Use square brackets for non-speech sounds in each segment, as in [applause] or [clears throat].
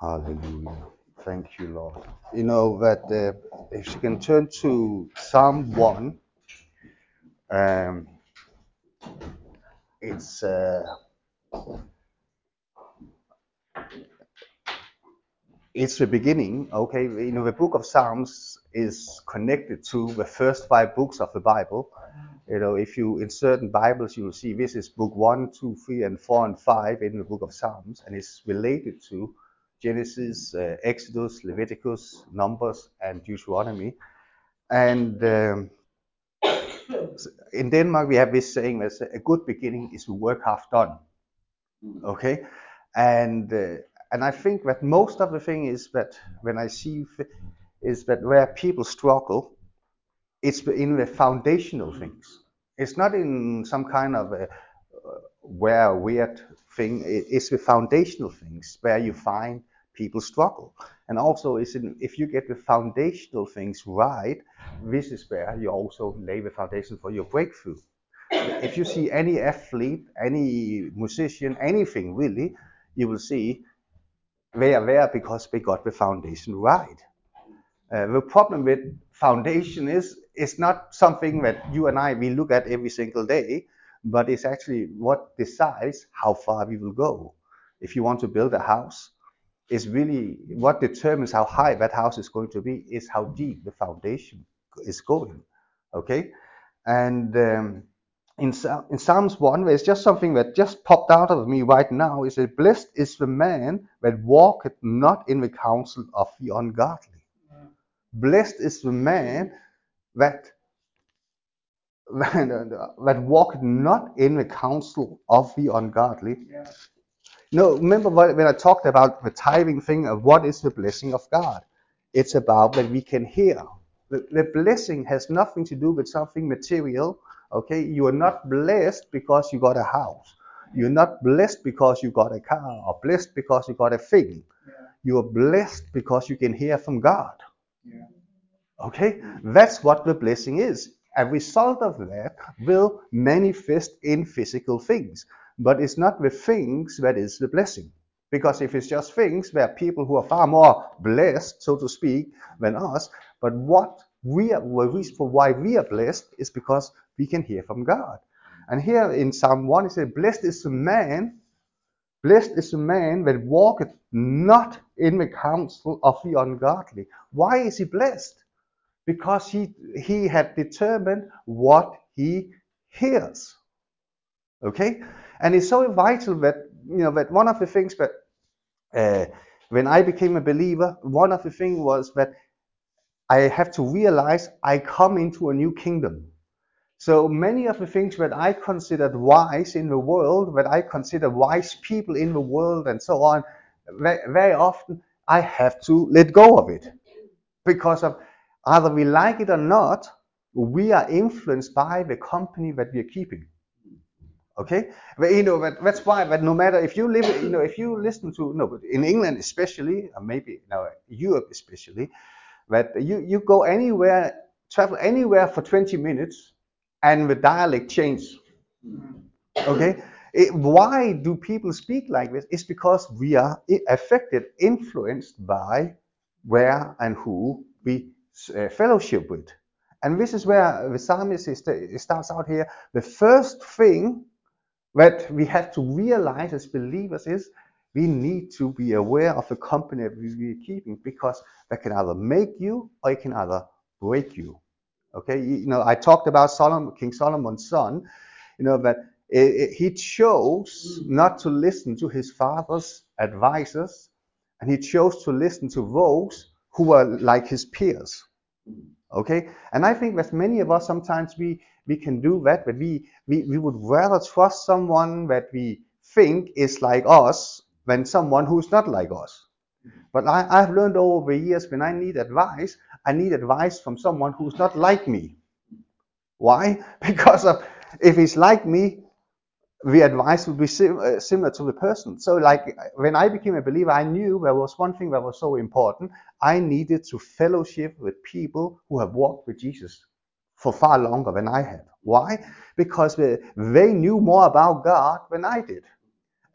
Hallelujah. Thank you, Lord. You know that uh, if you can turn to Psalm 1, um, it's uh, it's the beginning. Okay, you know the book of Psalms is connected to the first five books of the Bible. You know, if you in certain Bibles you will see this is book one, two, three, and four and five in the book of Psalms, and it's related to Genesis, uh, Exodus, Leviticus, Numbers, and Deuteronomy. And um, in Denmark, we have this saying that a good beginning is work half done. Okay, and uh, and I think that most of the thing is that when I see is that where people struggle, it's in the foundational things. It's not in some kind of a, uh, where weird thing. It's the foundational things where you find people struggle. And also, is if you get the foundational things right, this is where you also lay the foundation for your breakthrough. If you see any athlete, any musician, anything really, you will see they are there because they got the foundation right. Uh, the problem with foundation is it's not something that you and I we look at every single day, but it's actually what decides how far we will go. If you want to build a house, is really what determines how high that house is going to be is how deep the foundation is going. Okay, and um, in, in Psalms 1, there's just something that just popped out of me right now. Is that blessed is the man that walketh not in the counsel of the ungodly. Yeah. Blessed is the man that [laughs] that walketh not in the counsel of the ungodly, yeah. No, remember when I talked about the tithing thing of what is the blessing of God? It's about that we can hear. The, the blessing has nothing to do with something material. Okay, you are not blessed because you got a house. You're not blessed because you got a car or blessed because you got a thing. Yeah. You are blessed because you can hear from God. Yeah. Okay, that's what the blessing is. A result of that will manifest in physical things. But it's not the things that is the blessing. Because if it's just things, there are people who are far more blessed, so to speak, than us. But what we are, the reason for why we are blessed is because we can hear from God. And here in Psalm 1, it says, Blessed is the man, blessed is the man that walketh not in the counsel of the ungodly. Why is he blessed? Because he, he had determined what he hears. Okay? And it's so vital that, you know, that one of the things that uh, when I became a believer, one of the things was that I have to realize I come into a new kingdom. So many of the things that I considered wise in the world, that I consider wise people in the world, and so on, very often I have to let go of it. Because of either we like it or not, we are influenced by the company that we are keeping. Okay, but you know that's why. But no matter if you live, you know, if you listen to no, but in England especially, or maybe now Europe especially, that you you go anywhere, travel anywhere for 20 minutes, and the dialect changes. Okay, it, why do people speak like this? It's because we are affected, influenced by where and who we uh, fellowship with. And this is where the psalmist is, starts out here. The first thing what we have to realize as believers is we need to be aware of the company that we're keeping because that can either make you or it can either break you. Okay, you know, I talked about Solomon, King Solomon's son, you know, that it, it, he chose not to listen to his father's advisors and he chose to listen to those who were like his peers. Okay, and I think that many of us sometimes we we can do that, but we, we, we would rather trust someone that we think is like us than someone who's not like us. But I, I've learned over the years when I need advice, I need advice from someone who's not like me. Why? [laughs] Because of if he's like me, the advice would be sim- uh, similar to the person. So, like when I became a believer, I knew there was one thing that was so important. I needed to fellowship with people who have walked with Jesus for far longer than I had. Why? Because they, knew more about God than I did.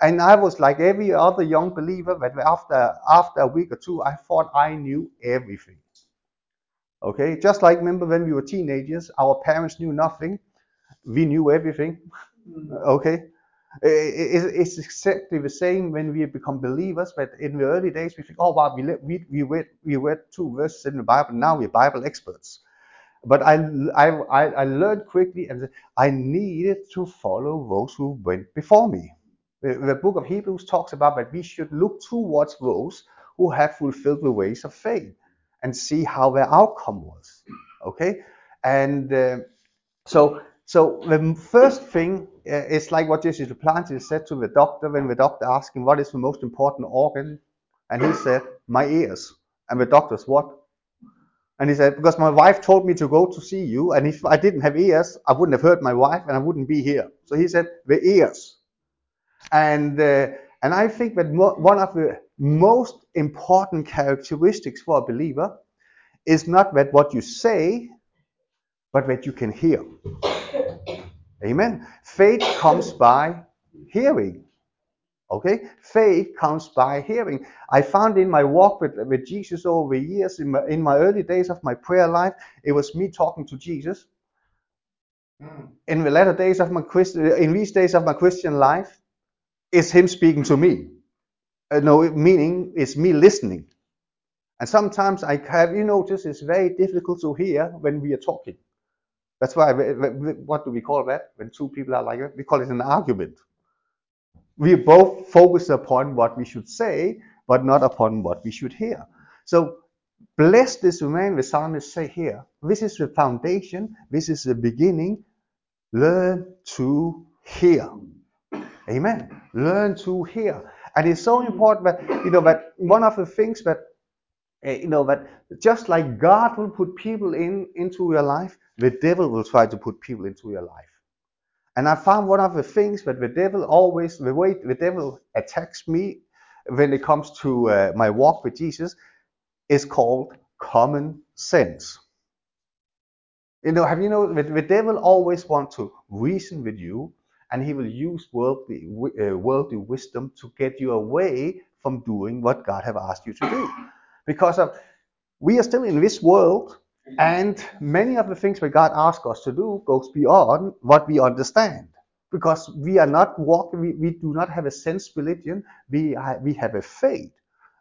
And I was like every other young believer, but after after a week or two, I thought I knew everything. Okay, just like remember when we were teenagers, our parents knew nothing, we knew everything. Mm. Okay, it's exactly the same when we become believers. But in the early days, we think, oh wow, we we we read we read two verses in the Bible. Now we're Bible experts. But I I I learned quickly, and I needed to follow those who went before me. The, the book of Hebrews talks about that we should look towards those who have fulfilled the ways of faith and see how their outcome was. Okay, and uh, so so the first thing uh, is like what Jesse Duplantis said to the doctor when the doctor asked him what is the most important organ, and he said my ears. And the doctor's what? And he said because my wife told me to go to see you, and if I didn't have ears, I wouldn't have heard my wife, and I wouldn't be here. So he said the ears. And uh, and I think that one of the most important characteristics for a believer is not that what you say, but that you can hear. Amen. Faith comes by hearing. Okay? Faith comes by hearing. I found in my walk with, with Jesus over the years, in my, in my early days of my prayer life, it was me talking to Jesus. Mm. In the latter days of my Christian, in these days of my Christian life, it's Him speaking to me. Uh, no, meaning it's me listening. And sometimes I have you notice it's very difficult to hear when we are talking. That's why, what do we call that? When two people are like that? We call it an argument. We both focus upon what we should say, but not upon what we should hear. So, blessed is the man, the psalmist say here. This is the foundation, this is the beginning. Learn to hear. Amen. Learn to hear. And it's so important that, you know, that one of the things that uh, you know that just like God will put people in into your life, the devil will try to put people into your life. And I found one of the things that the devil always, the way the devil attacks me when it comes to uh, my walk with Jesus, is called common sense. You know, have you know the, the devil always wants to reason with you, and he will use worldly, uh, worldly wisdom to get you away from doing what God have asked you to do because of we are still in this world and many of the things that God asks us to do goes beyond what we understand. Because we are not walking we, we do not have a sense religion. We, we have a faith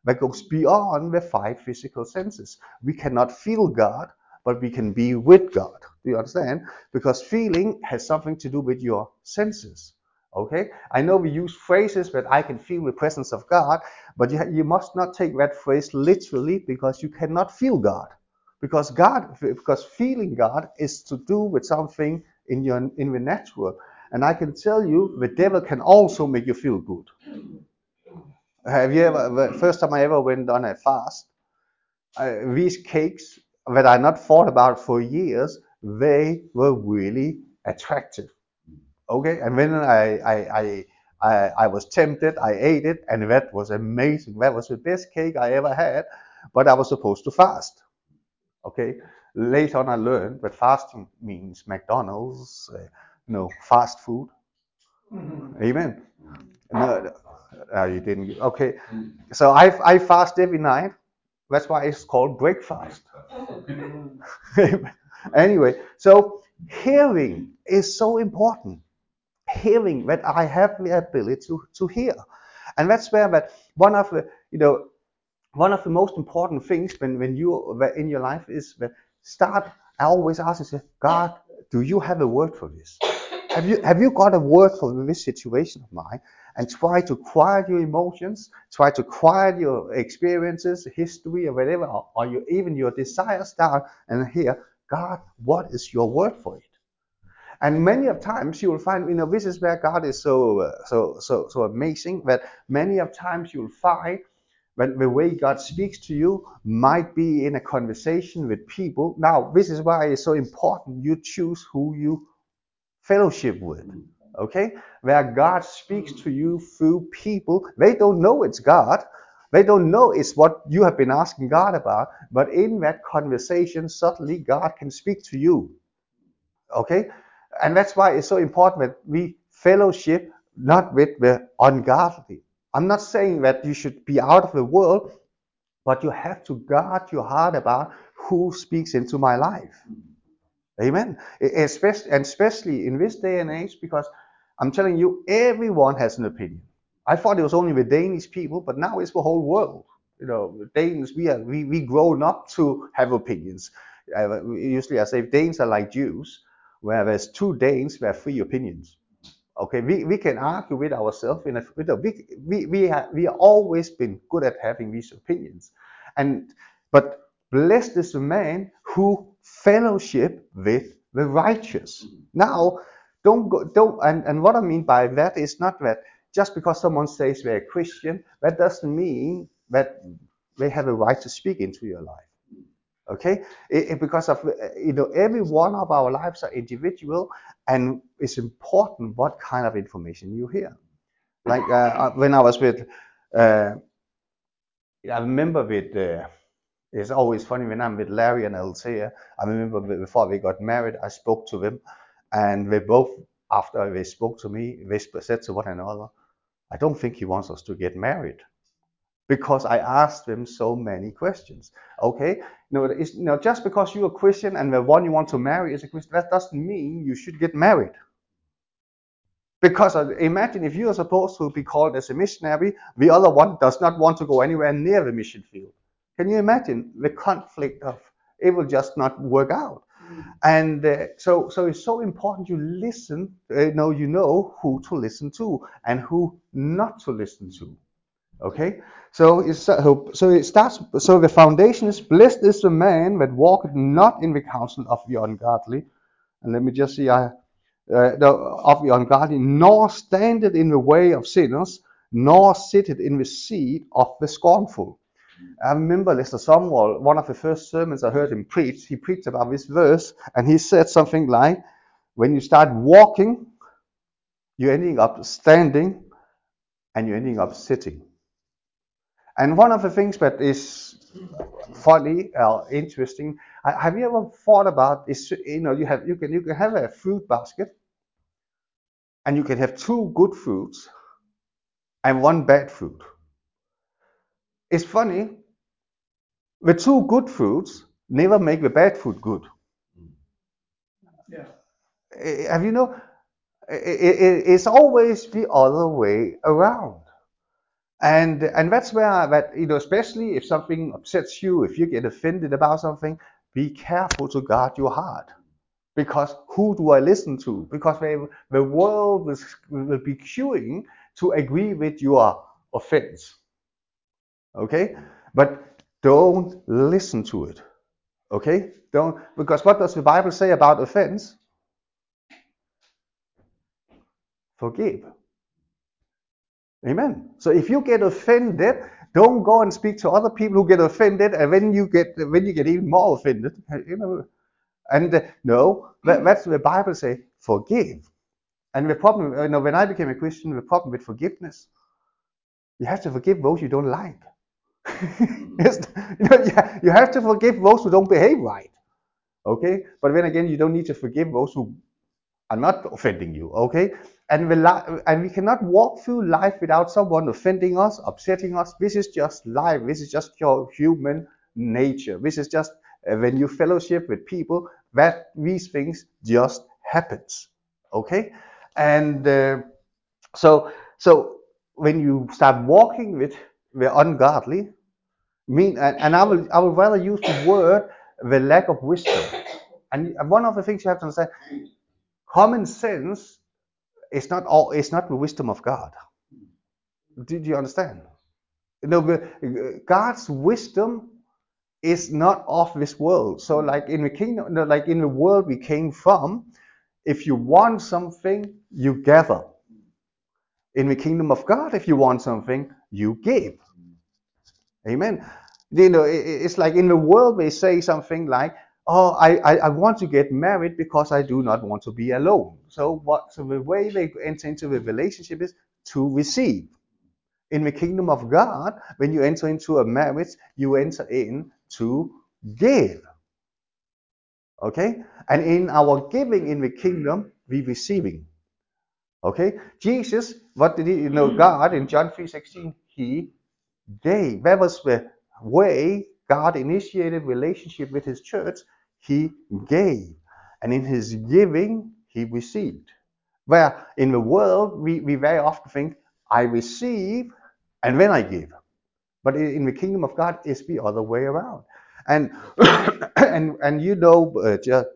that goes beyond the five physical senses. We cannot feel God but we can be with God. Do you understand? Because feeling has something to do with your senses. Okay? I know we use phrases that I can feel the presence of God, but you, you must not take that phrase literally because you cannot feel God. Because God, because feeling God is to do with something in your in the natural. And I can tell you, the devil can also make you feel good. Have you ever? The first time I ever went on a fast, uh, these cakes that I not thought about for years, they were really attractive. Okay, and when I, I, I, I, I was tempted, I ate it, and that was amazing. That was the best cake I ever had, but I was supposed to fast. Okay, later on I learned that fasting means McDonald's, uh, you know, fast food. Mm-hmm. Amen. No, no, you didn't. Okay, so I, I fast every night. That's why it's called breakfast. [laughs] anyway, so hearing is so important hearing that I have the ability to, to hear. And that's where that one of the, you know, one of the most important things when, when you in your life is that start I always ask yourself, God, do you have a word for this? Have you have you got a word for this situation of mine? And try to quiet your emotions, try to quiet your experiences, history, or whatever, or, or your, even your desires down and hear, God, what is your word for it? And many of times you will find, you know, this is where God is so, uh, so, so, so amazing that many of times you'll find that the way God speaks to you might be in a conversation with people. Now, this is why it's so important you choose who you fellowship with. Okay? Where God speaks to you through people, they don't know it's God. They don't know it's what you have been asking God about, but in that conversation, suddenly God can speak to you. Okay? And that's why it's so important that we fellowship not with the ungodly. I'm not saying that you should be out of the world, but you have to guard your heart about who speaks into my life. Amen. Especially, and especially in this day and age, because I'm telling you, everyone has an opinion. I thought it was only the Danish people, but now it's the whole world. You know, Danes, we are we we grown up to have opinions. Usually, I say Danes are like Jews, where there's two Danes, there are three opinions. Okay, we, we can argue with ourselves in a, with a we we we have we have always been good at having these opinions, and but blessed is the man who fellowship with the righteous. Mm-hmm. Now, don't go don't and, and what I mean by that is not that just because someone says they're a Christian, that doesn't mean that they have a right to speak into your life. Okay, it, it, because of you know every one of our lives are individual, and it's important what kind of information you hear. Like uh, uh when I was with, uh, I remember with. Uh, it's always funny when I'm with Larry and Althea. I remember before we got married, I spoke to them, and they both, after they spoke to me, they said to one another, "I don't think he wants us to get married." Because I asked them so many questions. Okay, no, it's, you know, just because you're a Christian and the one you want to marry is a Christian, that doesn't mean you should get married. Because uh, imagine if you are supposed to be called as a missionary, the other one does not want to go anywhere near the mission field. Can you imagine the conflict of it will just not work out? And uh, so, so it's so important you listen. Uh, know you know who to listen to and who not to listen to. Okay, so it's, so it starts. So the foundation is blessed is the man that walketh not in the counsel of the ungodly. And let me just see, I uh, the, of the ungodly, nor standeth in the way of sinners, nor sitteth in the seat of the scornful. I remember Lester Sumrall, one of the first sermons I heard him preach, he preached about this verse, and he said something like, when you start walking, you're ending up standing, and you're ending up sitting. And one of the things that is funny or interesting, have you ever thought about is you know you have you can you can have a fruit basket, and you can have two good fruits and one bad fruit. It's funny. The two good fruits never make the bad fruit good. Yeah. Eh, have you know? It's always the other way around. And and that's where that you know, especially if something upsets you, if you get offended about something, be careful to guard your heart. Because who do I listen to? Because they, the world will, will be queuing to agree with your offense. Okay? But don't listen to it. Okay? Don't because what does the Bible say about offense? Forgive. Amen. So if you get offended, don't go and speak to other people who get offended, and when you get when you get even more offended, you know. And uh, no, that, that's the Bible say forgive. And the problem, you know, when I became a Christian, the problem with forgiveness, you have to forgive those you don't like. [laughs] you, know, you have to forgive those who don't behave right. Okay, but then again, you don't need to forgive those who are not offending you. Okay, and we, and we cannot walk through life without someone offending us, upsetting us. This is just life. This is just your human nature. This is just uh, when you fellowship with people that these things just happens. Okay, and uh, so so when you start walking with the ungodly, mean and, and I will I would rather use the word the lack of wisdom. And one of the things you have to understand, common sense it's not all it's not the wisdom of God. Did you understand? No, know, uh, God's wisdom is not of this world. So, like in the kingdom, like in the world we came from, if you want something, you gather. In the kingdom of God, if you want something, you give. Amen. You know, it's like in the world they say something like, oh, I, I, I, want to get married because I do not want to be alone. So what? So the way they enter into the relationship is to receive. In the kingdom of God, when you enter into a marriage, you enter in to give. Okay? And in our giving in the kingdom, we receiving. Okay, Jesus, what did he you know? Mm. God in John 3:16, he gave. That was the way God initiated relationship with his church. He gave. And in his giving, he received. Where in the world, we, we very often think, I receive and then I give. But in the kingdom of God, it's the other way around. And [coughs] and and you know uh, just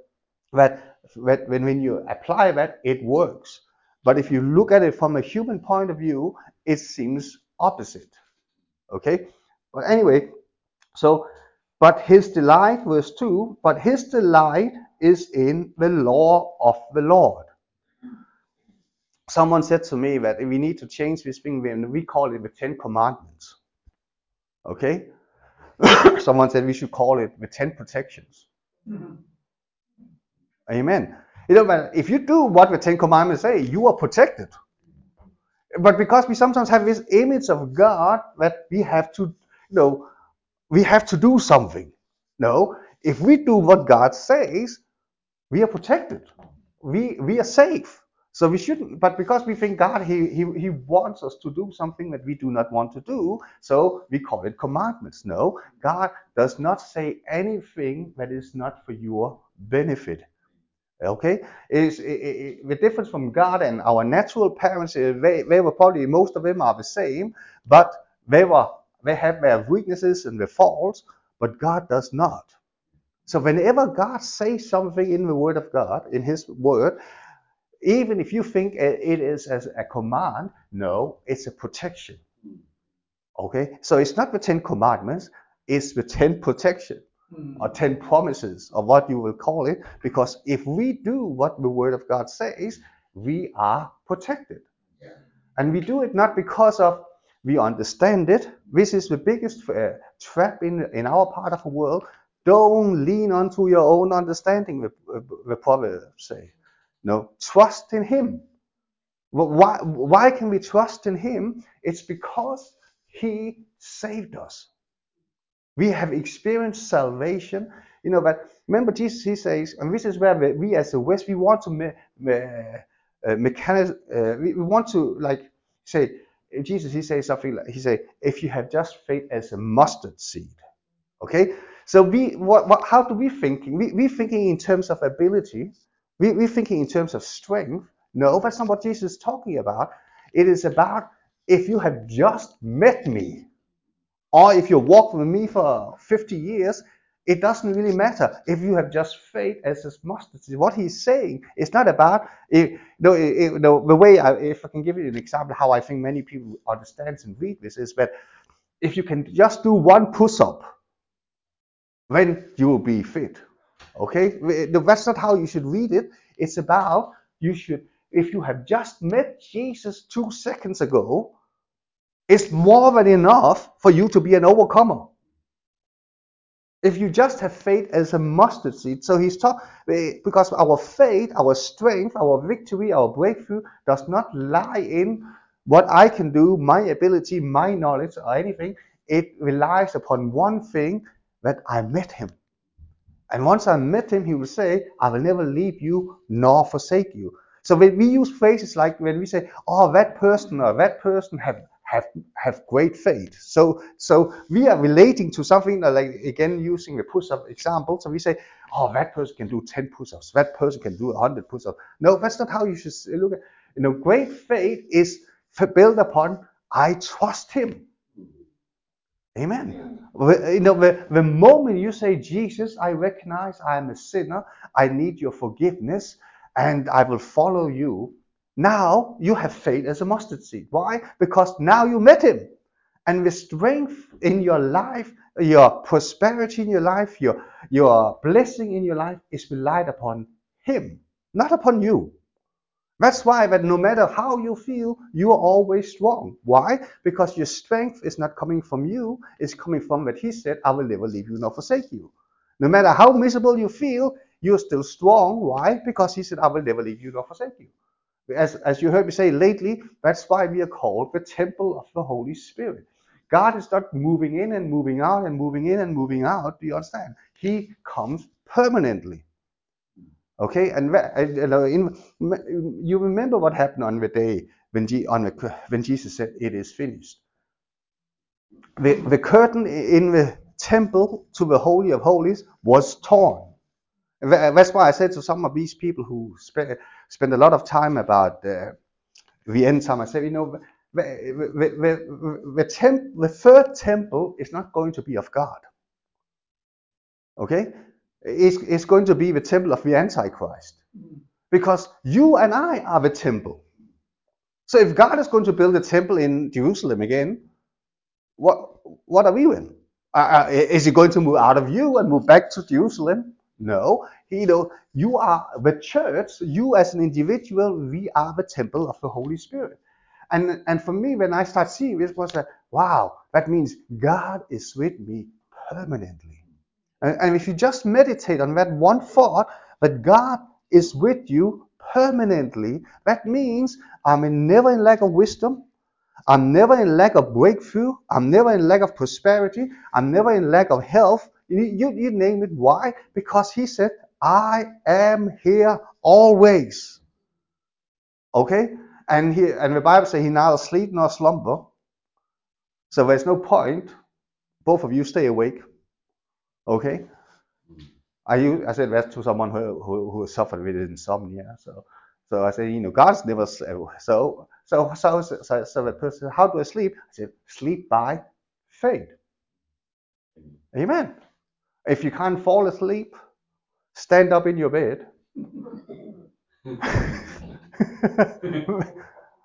that, that when, when you apply that, it works. But if you look at it from a human point of view, it seems opposite. Okay? But anyway, so but his delight, verse 2, but his delight is in the law of the Lord. Someone said to me that we need to change this thing, and we call it the Ten Commandments. Okay? [coughs] Someone said we should call it the Ten Protections. Amen. You know, if you do what the Ten Commandments say, you are protected. But because we sometimes have this image of God that we have to, you know, we have to do something. No, if we do what God says, we are protected. We we are safe. So we shouldn't, but because we think God, he, he, he wants us to do something that we do not want to do, so we call it commandments. No, God does not say anything that is not for your benefit. Okay, is the difference from God and our natural parents? Eh, they, they were probably most of them are the same, but they were they have their weaknesses and their faults, but God does not. So whenever God says something in the Word of God, in His Word, even if you think it is as a command, no, it's a protection. Okay, so it's not the Ten Commandments; it's the Ten Protection hmm. or Ten Promises, or what you will call it. Because if we do what the Word of God says, we are protected, and we do it not because of we understand it. This is the biggest uh, trap in in our part of the world. Don't lean onto your own understanding. The, the proverbs say. No, trust in Him. Why, why can we trust in Him? It's because He saved us. We have experienced salvation. You know, but remember, Jesus, He says, and this is where we, we as the West, we want to me, me, uh, uh, we, we want to like say, Jesus, He says something like, He say, if you have just faith as a mustard seed. Okay, so we, what, what, how do we thinking? We, we thinking in terms of ability we, we're thinking in terms of strength. No, that's not what Jesus is talking about. It is about if you have just met me, or if you walked with me for 50 years, it doesn't really matter if you have just faith as a mustard seed. What he's saying is not about you know, the way I, if I can give you an example how I think many people understand and read this is that if you can just do one push up, then you will be fit. Okay, that's not how you should read it. It's about you should, if you have just met Jesus two seconds ago, it's more than enough for you to be an overcomer. If you just have faith as a mustard seed, so he's talking eh, because our faith, our strength, our victory, our breakthrough does not lie in what I can do, my ability, my knowledge, or anything. It relies upon one thing that I met him. And once I met him, he will say, I will never leave you nor forsake you. So when we use phrases like when we say, oh, that person or that person have have have great faith. So so we are relating to something uh, like again using the push-up example. So we say, oh, that person can do 10 push-ups, that person can do 100 push-ups. No, that's not how you should look at you know, great faith is built upon I trust him. Amen. You know, the, the moment you say, Jesus, I recognize I am a sinner, I need your forgiveness, and I will follow you. Now you have faith as a mustard seed. Why? Because now you met him. And the strength in your life, your prosperity in your life, your, your blessing in your life is relied upon him, not upon you. That's why that no matter how you feel, you are always strong. Why? Because your strength is not coming from you, it's coming from what he said, I will never leave you nor forsake you. No matter how miserable you feel, you're still strong. Why? Because he said, I will never leave you nor forsake you. As, as you heard me say lately, that's why we are called the temple of the Holy Spirit. God is not moving in and moving out and moving in and moving out. Do you understand? He comes permanently. Okay, and uh, in, you remember what happened on the day when, on the, when Jesus said, It is finished. The, the curtain in the temple to the Holy of Holies was torn. That's why I said to some of these people who spend, spend a lot of time about uh, the end time, I said, you know, the, the, the, the, temp, the third temple is not going to be of God. Okay? It's, it's going to be the temple of the Antichrist. Because you and I are the temple. So if God is going to build a temple in Jerusalem again, what, what are we in? Uh, uh is he going to move out of you and move back to Jerusalem? No. You know, you are the church, you as an individual, we are the temple of the Holy Spirit. And, and for me, when I start seeing this, was that, wow, that means God is with me permanently. And, and if you just meditate on that one thought, that God is with you permanently, that means I'm in never in lack of wisdom. I'm never in lack of breakthrough. I'm never in lack of prosperity. I'm never in lack of health. You, you, name it. Why? Because he said, I am here always. Okay? And he and the Bible says he neither sleep nor slumber. So there's no point. Both of you stay awake. Okay? I I said that to someone who, who, who suffered with insomnia. So so I said, you know, God's never uh, so so so so so, so person, how do I sleep? I said, sleep by faith. Amen. If you can't fall asleep, stand up in your bed. [laughs]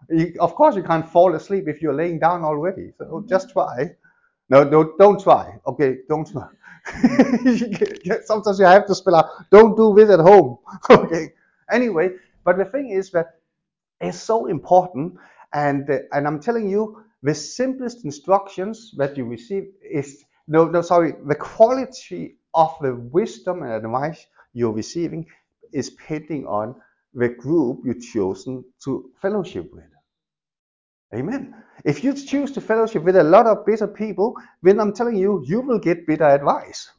you, of course, you can't fall asleep if you're laying down already. So just try. No, no, don't try. Okay, don't try. [laughs] Sometimes you have to spell out. Don't do this at home. [laughs] okay. Anyway, but the thing is that it's so important, and uh, and I'm telling you, the simplest instructions that you receive is no, no, sorry, the quality of the wisdom and advice you're receiving is depending on the group you've chosen to fellowship with. Amen. If you choose to fellowship with a lot of bitter people, then I'm telling you, you will get bitter advice.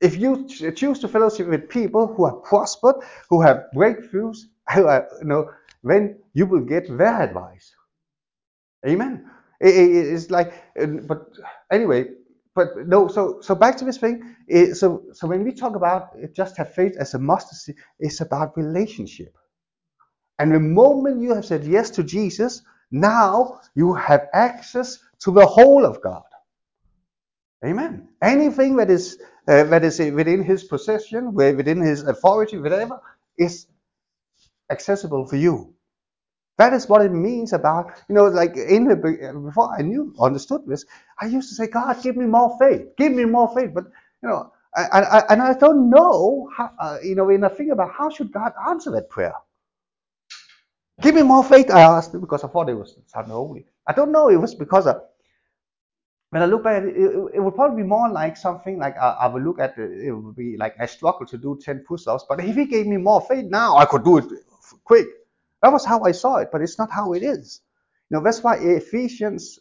If you choose to fellowship with people who have prospered, who have breakthroughs, who are, you know, then you will get their advice. Amen. It, it, it's like, but anyway, but no. So so back to this thing. It, so so when we talk about just have faith as a mustard seed, it's about relationship. And the moment you have said yes to Jesus, now you have access to the whole of God. Amen. Anything that is uh, that is within His possession, within His authority, whatever, is accessible for you. That is what it means about, you know, like in the before I knew understood this, I used to say, God, give me more faith, give me more faith. But you know, I, I, and I don't know, how, uh, you know, when I think about how should God answer that prayer. Give me more faith, I asked because I thought it was sound holy. I don't know, it was because of, when I look back, it, it, it would probably be more like something like I, I would look at it, it would be like I struggle to do 10 push-ups, but if he gave me more faith now, I could do it quick. That was how I saw it, but it's not how it is. You know, that's why Ephesians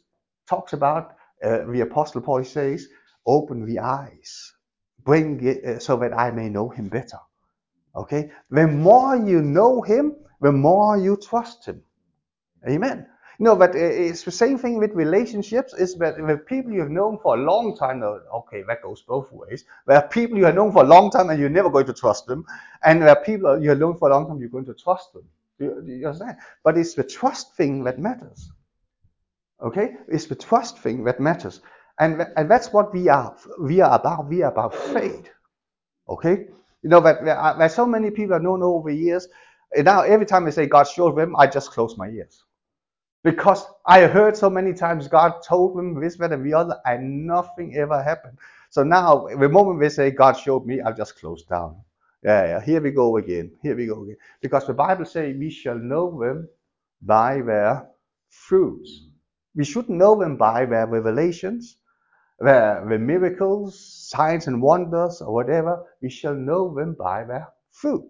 talks about uh, the Apostle Paul says, "Open the eyes, bring it uh, so that I may know Him better." Okay, the more you know Him, the more you trust Him. Amen. You know, but it's the same thing with relationships. Is that with people you have known for a long time. Okay, that goes both ways. There are people you have known for a long time and you're never going to trust them, and there are people you have known for a long time you're going to trust them. You, you understand? But it's the trust thing that matters. Okay? It's the trust thing that matters. And, and that's what we are we are about. We are about faith. Okay? You know that there are, uh, there's so many people I've known over years. And now every time they say God showed them, I just close my ears. Because I heard so many times God told them this, that, and the other, and nothing ever happened. So now, the moment they say God showed me, I'll just close down. Yeah, yeah, here we go again. Here we go again. Because the Bible says we shall know them by their fruits. We should know them by their revelations, their, their miracles, signs and wonders, or whatever. We shall know them by their fruit.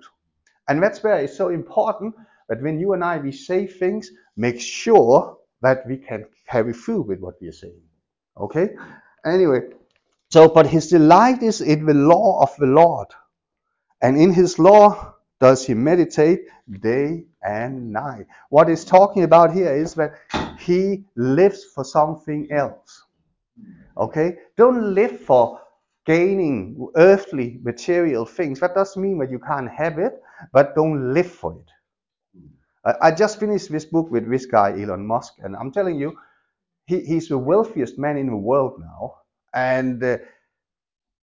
And that's where it's so important that when you and I we say things, make sure that we can carry through with what we are saying. Okay? Anyway, so but his delight is in the law of the Lord And in his law does he meditate day and night. What he's talking about here is that he lives for something else. Okay? Don't live for gaining earthly material things. That doesn't mean that you can't have it, but don't live for it. I, just finished this book with this guy, Elon Musk, and I'm telling you, he, he's the wealthiest man in the world now, and uh,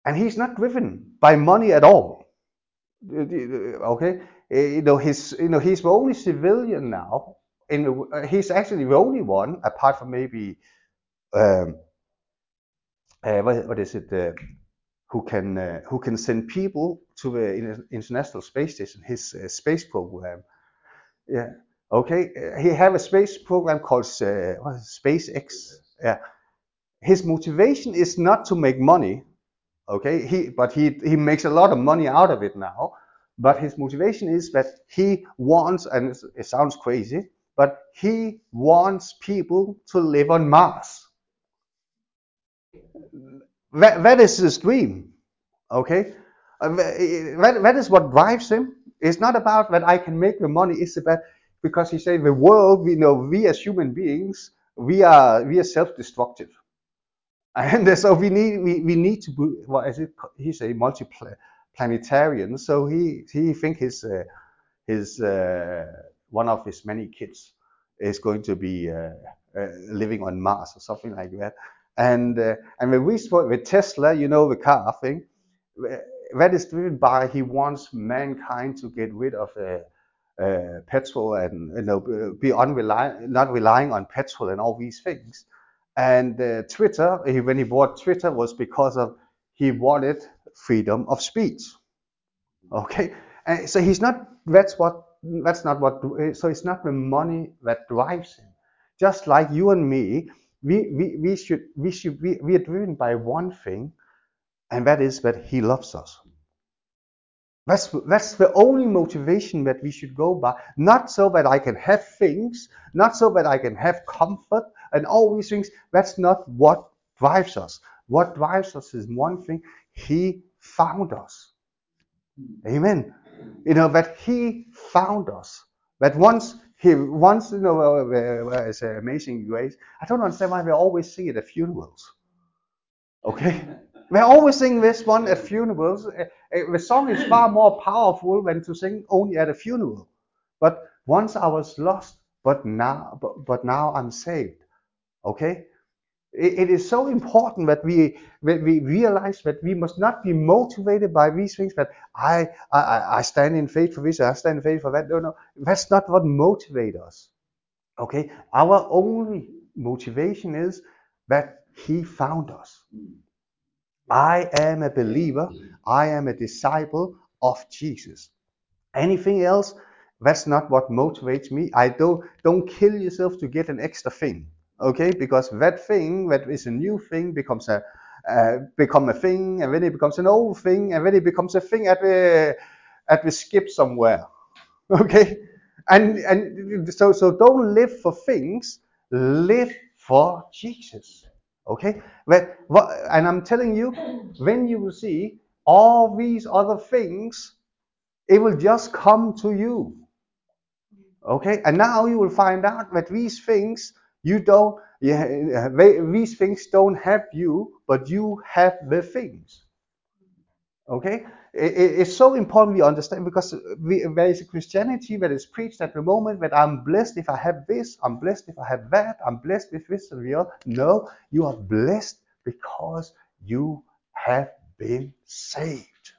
and he's not driven by money at all. Okay, you know he's you know he's the only civilian now. In uh, he's actually the only one, apart from maybe um, uh, what, what is it, uh, who can uh, who can send people to the International Space Station, his uh, space program. Yeah. Okay. He have a space program called uh, SpaceX. Yeah. His motivation is not to make money. Okay. He but he he makes a lot of money out of it now. But his motivation is that he wants, and it sounds crazy, but he wants people to live on Mars. That, that is his dream. Okay? Uh, that, that is what drives him. It's not about that I can make the money. It's about because he said the world, we know, we as human beings, we are we are self-destructive, [laughs] and so we need we, we need to be what is it? He's a multi-planetarian, so he he think his uh, his uh, one of his many kids is going to be uh, uh living on Mars or something like that. And uh, and when we spoke with Tesla, you know the car thing, that is driven by he wants mankind to get rid of uh, petrol and you know be unrely- not relying on petrol and all these things. And uh, Twitter, he, when he bought Twitter, was because of he wanted freedom of speech. Okay, and so he's not. That's what. That's not what. So it's not the money that drives him. Just like you and me, we we, we should we should we, we are driven by one thing, and that is that he loves us. That's, that's the only motivation that we should go by. Not so that I can have things, not so that I can have comfort and all these things. That's not what drives us. What drives us is one thing He found us. Amen. You know, that He found us. That once He, once, you know, uh, it's amazing grace. I don't understand why we always sing it at funerals. Okay? We're always sing this one at funerals. Eh, eh, the song is far more powerful than to sing only at a funeral. But once I was lost, but now, but, but now I'm saved. Okay? It, is so important that we that we realize that we must not be motivated by these things. That I I, I stand in faith for this, I stand in faith for that. No, no, that's not what motivates us. Okay, our only motivation is that He found us. I am a believer. I am a disciple of Jesus. Anything else, that's not what motivates me. I don't don't kill yourself to get an extra thing. Okay? Because that thing that is a new thing becomes a uh, become a thing, and then it becomes an old thing, and then it becomes a thing at the at the skip somewhere. [laughs] Okay? And and so so don't live for things, live for Jesus. Okay? But, and I'm telling you, when you will see all these other things, it will just come to you. Okay? And now you will find out that these things you don't, these things don't have you, but you have the things. Okay? it's so important we understand because there is a Christianity that is preached at the moment that I'm blessed if I have this, I'm blessed if I have that, I'm blessed with this and the other. No, you are blessed because you have been saved.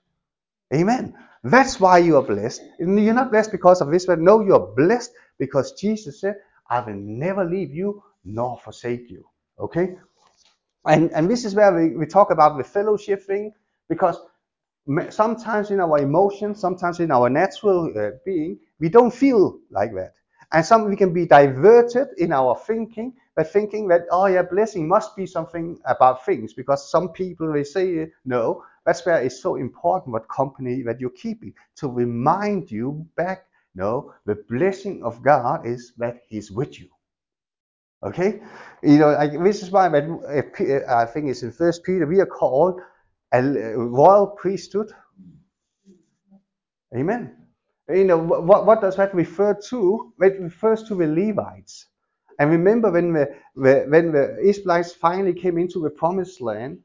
Amen. That's why you are blessed. You're not blessed because of this, but no, you are blessed because Jesus said, I will never leave you nor forsake you. Okay? And, and this is where we, we talk about the fellowship thing because sometimes in our emotions, sometimes in our natural uh, being, we don't feel like that. And some we can be diverted in our thinking by thinking that, oh yeah, blessing must be something about things because some people they say no. That's where it's so important what company that you're keeping to remind you back. No, the blessing of God is that He's with you. Okay, you know, I, this is why uh, I think it's in First Peter we are called a royal priesthood, Amen. You know, what, what does that refer to? It refers to the Levites. And remember when the, the, when the Israelites finally came into the promised land,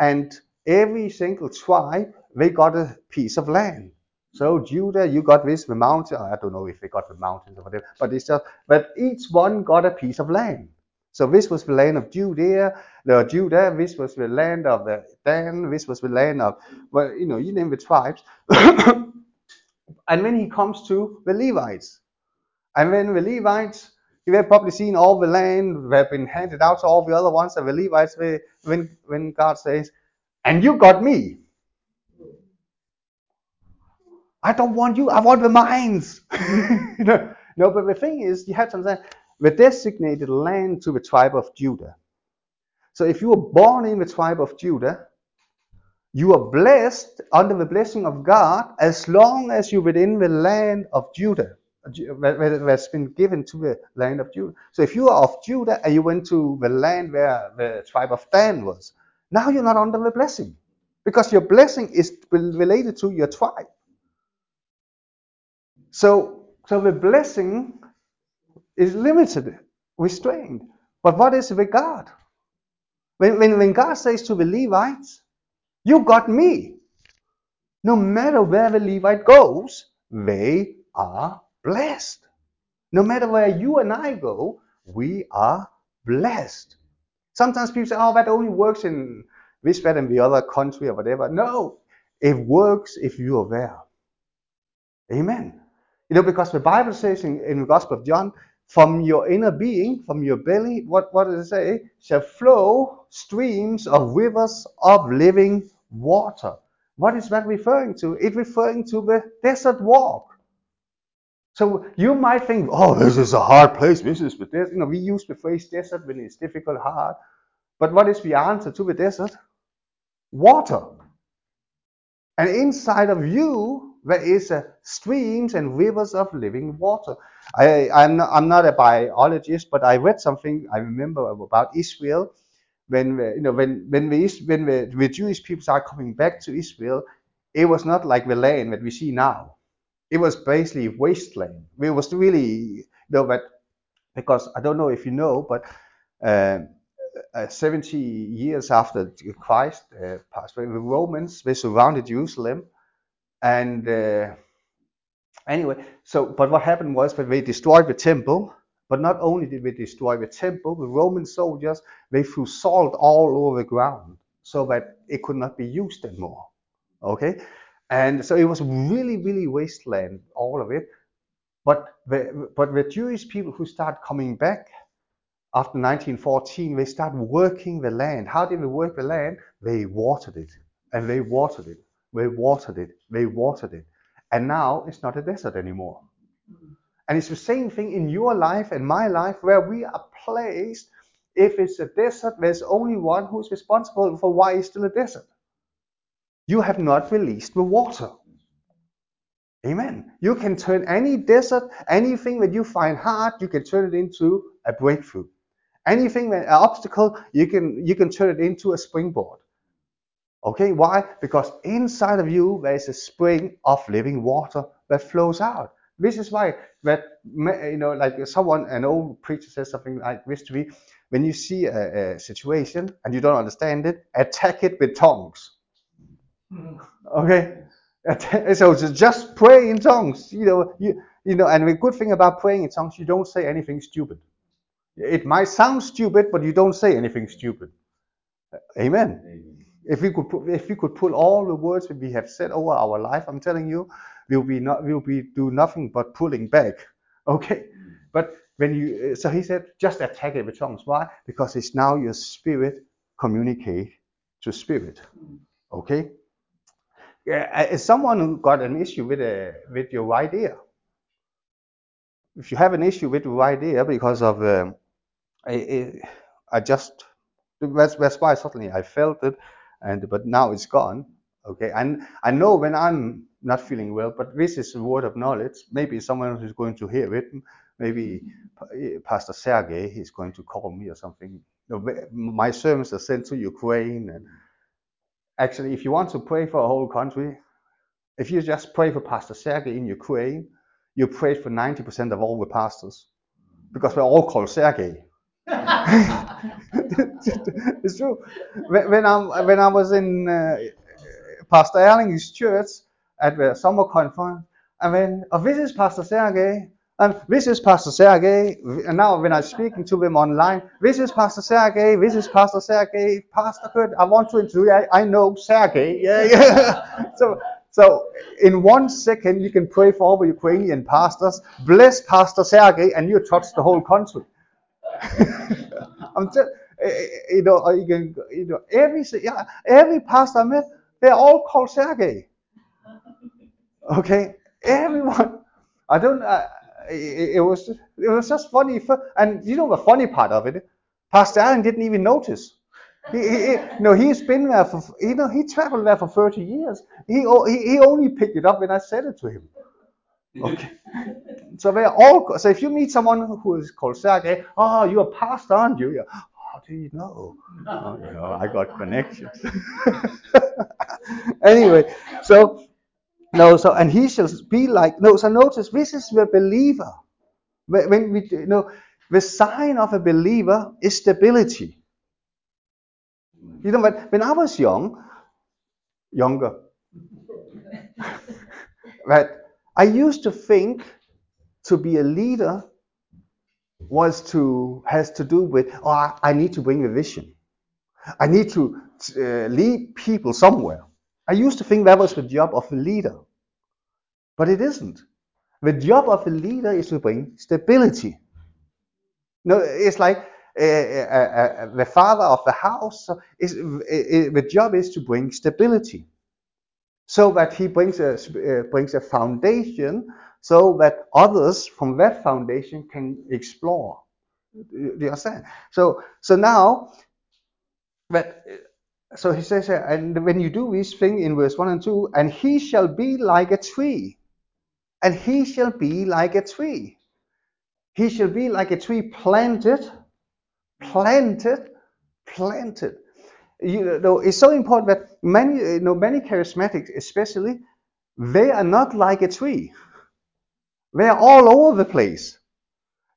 and every single tribe, they got a piece of land. So Judah, you got this, the mountain. I don't know if they got the mountains or whatever, but it's just, but each one got a piece of land. So this was the land of Judea, the Judah. This was the land of the Dan. This was the land of, well, you know, you name the tribes. [coughs] and when he comes to the Levites, and when the Levites, you have probably seen all the land that have been handed out to all the other ones, and the Levites, they, when when God says, "And you got me," I don't want you. I want the mines. [laughs] no, but the thing is, you have to understand the designated land to the tribe of Judah. So if you were born in the tribe of Judah, you are blessed under the blessing of God as long as you're within the land of Judah that's been given to the land of Judah. So if you are of Judah and you went to the land where the tribe of Dan was, now you're not under the blessing because your blessing is related to your tribe. So, so the blessing is limited, restrained. But what is with God? When, when, when God says to the Levites, You got me, no matter where the Levite goes, they are blessed. No matter where you and I go, we are blessed. Sometimes people say, Oh, that only works in this, that, and the other country or whatever. No, it works if you are there. Amen. You know, because the Bible says in, in the Gospel of John, from your inner being, from your belly, what, what does it say? Shall flow streams of rivers of living water. What is that referring to? It's referring to the desert walk. So you might think, oh, this is a hard place. This is the desert. You know, we use the phrase desert when it's difficult, hard. But what is the answer to the desert? Water. And inside of you, there is uh, streams and rivers of living water. I, I'm, not, I'm not a biologist, but I read something I remember about Israel. When you know when when the when the, the Jewish people started coming back to Israel, it was not like the land that we see now. It was basically wasteland. It was really you know but because I don't know if you know, but uh, uh, 70 years after Christ uh, passed away, the Romans they surrounded Jerusalem, and uh, anyway, so but what happened was that they destroyed the temple. But not only did they destroy the temple, the Roman soldiers they threw salt all over the ground so that it could not be used anymore. Okay, and so it was really, really wasteland, all of it. But the, but the Jewish people who started coming back after 1914, they started working the land. How did they work the land? They watered it, and they watered it, they watered it, they watered it. And now it's not a desert anymore. Mm. And it's the same thing in your life and my life where we are placed. If it's a desert, there's only one who's responsible for why it's still a desert. You have not released the water. Amen. You can turn any desert, anything that you find hard, you can turn it into a breakthrough. Anything that an obstacle, you can you can turn it into a springboard. Okay, why? Because inside of you there is a spring of living water that flows out. This is why that you know, like someone, an old preacher says something like this to me: when you see a, a situation and you don't understand it, attack it with tongues. Hmm. Okay, [laughs] so just pray in tongues. You know, you you know, and the good thing about praying in tongues, you don't say anything stupid. It might sound stupid, but you don't say anything stupid. Amen. Amen. If we could put, if we could pull all the words that we have said over our life, I'm telling you, we'll be not we'll be do nothing but pulling back. Okay, but when you uh, so he said just attack it with tongues. Why? Because it's now your spirit communicate to spirit. Okay. As uh, someone who got an issue with a with your right ear, if you have an issue with right ear because of um, I, I just that's that's why suddenly I felt it, and but now it's gone. Okay, and I know when I'm not feeling well, but this is a word of knowledge. Maybe someone is going to hear it. Maybe Pastor Sergey is going to call me or something. My sermons are sent to Ukraine, and actually, if you want to pray for a whole country, If you just pray for Pastor Sergey in Ukraine, you pray for 90% of all the pastors because we're all called Sergey. [laughs] it's true. When, when, I, when I was in uh, Pastor Erling's church at the summer conference, I mean, oh, this is Pastor Sergey, and this is Pastor Sergey. And now when I'm speaking to them online, this is Pastor Sergey, this is Pastor Sergey, Pastor Kurt, I want to introduce I, I know Sergey. Yeah, yeah. [laughs] so so in one second, you can pray for all the Ukrainian pastors, bless Pastor Sergey, and you touch the whole country. [laughs] I'm just, eh, eh, you know, you can, you know, every yeah, every pastor I met, they're all called Sergey. Okay, everyone. I don't. Uh, it, it, was it was just funny. And you know the funny part of it, Pastor Allen didn't even notice. He, he, you know, he's been there for, you know, he traveled there for 30 years. He, he, he only picked it up when I said it to him. Okay. [laughs] so all, so if you meet someone who is called Sergey, ah, oh, you're a pastor, aren't you? How oh, do you know? Oh, oh you know, I got connections. [laughs] anyway, so, no, so, and he shall be like, no, so notice, this is the believer. When we, you know, the sign of a believer is stability. You know, when, when I was young, younger, [laughs] that I used to think to be a leader was to has to do with oh I need to bring a vision. I need to uh, lead people somewhere. I used to think that was the job of a leader, but it isn't. The job of a leader is to bring stability. No, it's like uh, uh, the father of the house is the job is to bring stability so that he brings a uh, brings a foundation so that others from that foundation can explore. Do you understand? So so now that uh, so he says uh, and when you do this thing in verse 1 and 2 and he shall be like a tree and he shall be like a tree. He shall be like a tree planted planted, planted. You know, it's so important that many, you know, many charismatics, especially, they are not like a tree. They are all over the place.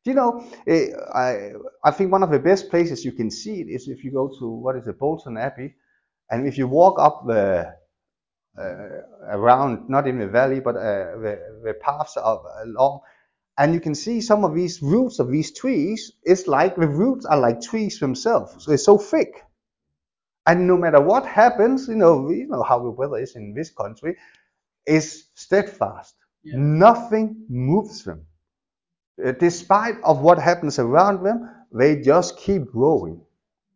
You know, eh, I, I think one of the best places you can see it is if you go to what is it, Bolton Abbey, and if you walk up the uh, around, not in the valley, but uh, the, the paths of, along, and you can see some of these roots of these trees, it's like the roots are like trees themselves. So it's so thick. And no matter what happens, you know, you know how the weather is in this country, is steadfast. Yeah. Nothing moves them. Uh, despite of what happens around them, they just keep growing.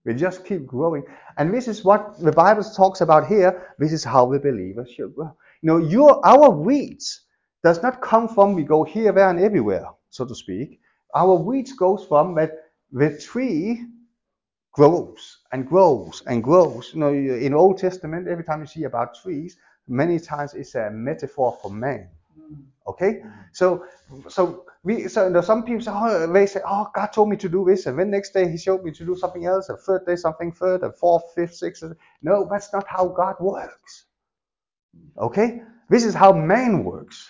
They just keep growing. And this is what the Bible talks about here. This is how the believer should grow. You know, your our weeds does not come from we go here, there, and everywhere, so to speak. Our weeds goes from that the tree grows and grows and grows. You know, in Old Testament, every time you see about trees, many times it's a metaphor for man. Mm. Okay, so so we so you know, some people say, oh, they say, oh, God told me to do this, and then next day He showed me to do something else, and third day something third, and fourth, fifth, sixth. No, that's not how God works. Okay, this is how man works.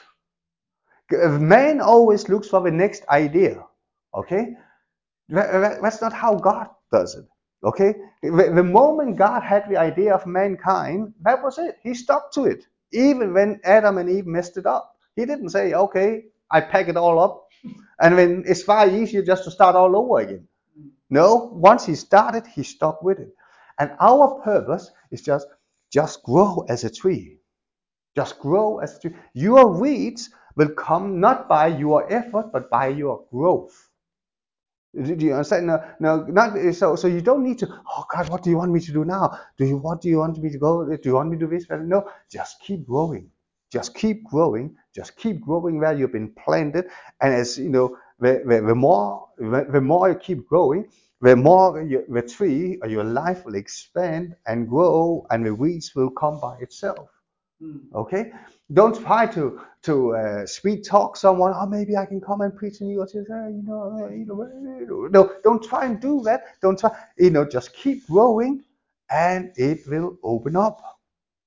Uh, man always looks for the next idea. Okay? That's not how God does it. Okay? The moment God had the idea of mankind, that was it. He stuck to it. Even when Adam and Eve messed it up. He didn't say, okay, I pack it all up. And then it's far easier just to start all over again. No, once he started, he stuck with it. And our purpose is just just grow as a tree. Just grow as a tree. Your weeds will come not by your effort, but by your growth. Do you understand? No, no, not so. So you don't need to. Oh God, what do you want me to do now? Do you what do you want me to go? Do you want me to do this? No, just keep growing. Just keep growing. Just keep growing where you've been planted. And as you know, the, the, the more the, the more you keep growing, the more the tree or your life will expand and grow, and the weeds will come by itself. Hmm. Okay, don't try to to uh, sweet talk someone. Oh, maybe I can come and preach in uh, you know, you know, no, don't try and do that. Don't try. You know, just keep growing, and it will open up.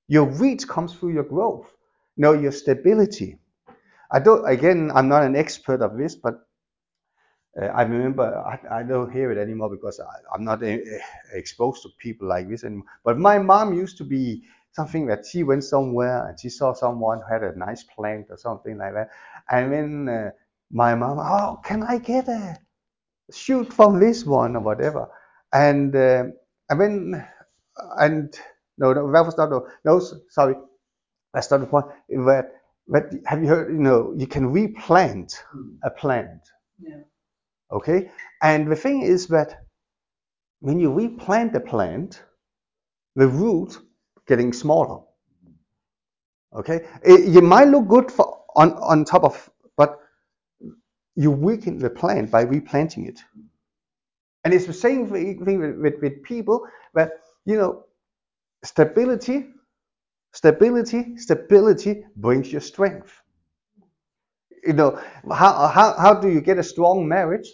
Your reach comes through your growth. know your stability. I don't. Again, I'm not an expert of this, but uh, I remember I, I, don't hear it anymore because I, am not uh, exposed to people like this anymore. But my mom used to be something that she went somewhere and she saw someone who had a nice plant or something like that, and then uh, my mom, oh, can I get a shoot from this one or whatever? And uh, and then and no, no, that was not no, no sorry, that's not the point. But but have you heard? You know, you can replant a plant. Yeah. Okay, and the thing is that when you replant the plant, the root getting smaller. Okay, it, you might look good for on on top of, but you weaken the plant by replanting it. And it's the same thing with, with, with people that you know stability, stability, stability brings you strength. You know, how, how, how do you get a strong marriage?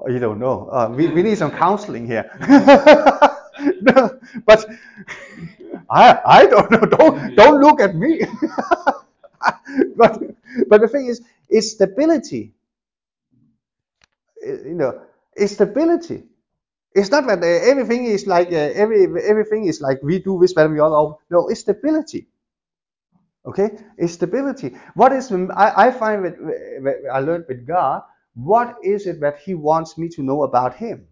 Oh, you don't know. Uh, we, we need some counseling here. [laughs] [laughs] no, but I, I don't know. [laughs] Don't, don't look at me. [laughs] but, but the thing is, it's stability. You know, it's stability. It's not that uh, everything is like uh, every everything is like we do this, but we all no. It's stability. Okay, it's stability. What is I, I find that I learned with God. What is it that He wants me to know about Him?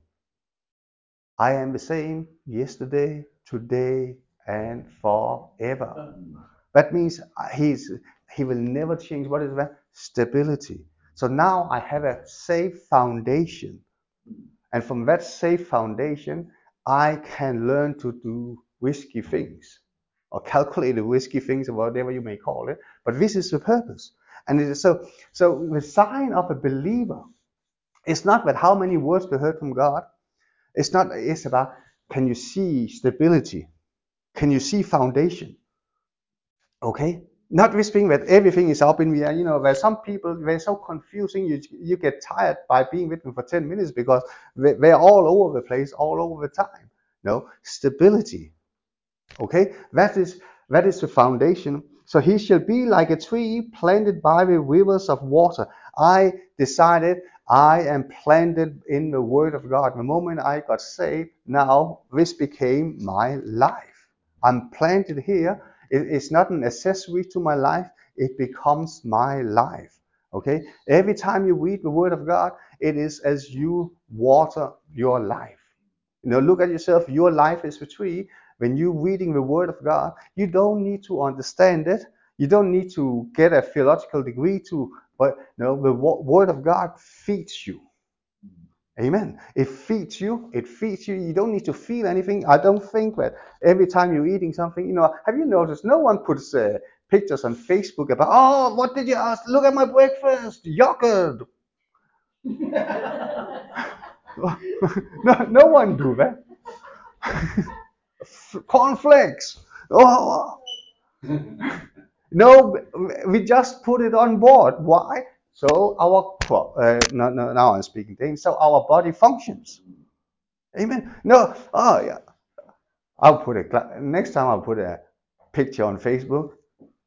I am the same yesterday, today, and forever. That means uh, He's He will never change. What is that? Stability. So now I have a safe foundation, and from that safe foundation, I can learn to do risky things or calculated risky things or whatever you may call it. But this is the purpose. And it is so so the sign of a believer is not that how many words we heard from God. It's not it's about can you see stability? Can you see foundation? Okay? Not whispering that everything is up in the air. You know, there's some people, they're so confusing, you, you get tired by being with them for 10 minutes because they're all over the place, all over the time. No, stability. Okay, that is that is the foundation. So he shall be like a tree planted by the rivers of water. I decided I am planted in the Word of God. The moment I got saved, now this became my life. I'm planted here. it's not an accessory to my life. It becomes my life. Okay? Every time you read the Word of God, it is as you water your life. You know, look at yourself. Your life is the tree. When you're reading the Word of God, you don't need to understand it. You don't need to get a theological degree to, but no, the Word of God feeds you. Amen. It feeds you. It feeds you. You don't need to feel anything. I don't think that every time you're eating something, you know, have you noticed no one puts uh, pictures on Facebook about, oh, what did you ask? Look at my breakfast, yogurt. [laughs] no, no one do that. [laughs] cornflakes. Oh. [laughs] no, we just put it on board. Why? So our uh, no, no, now I'm speaking things. So our body functions. Amen. No, oh yeah. I'll put a next time. I'll put a picture on Facebook.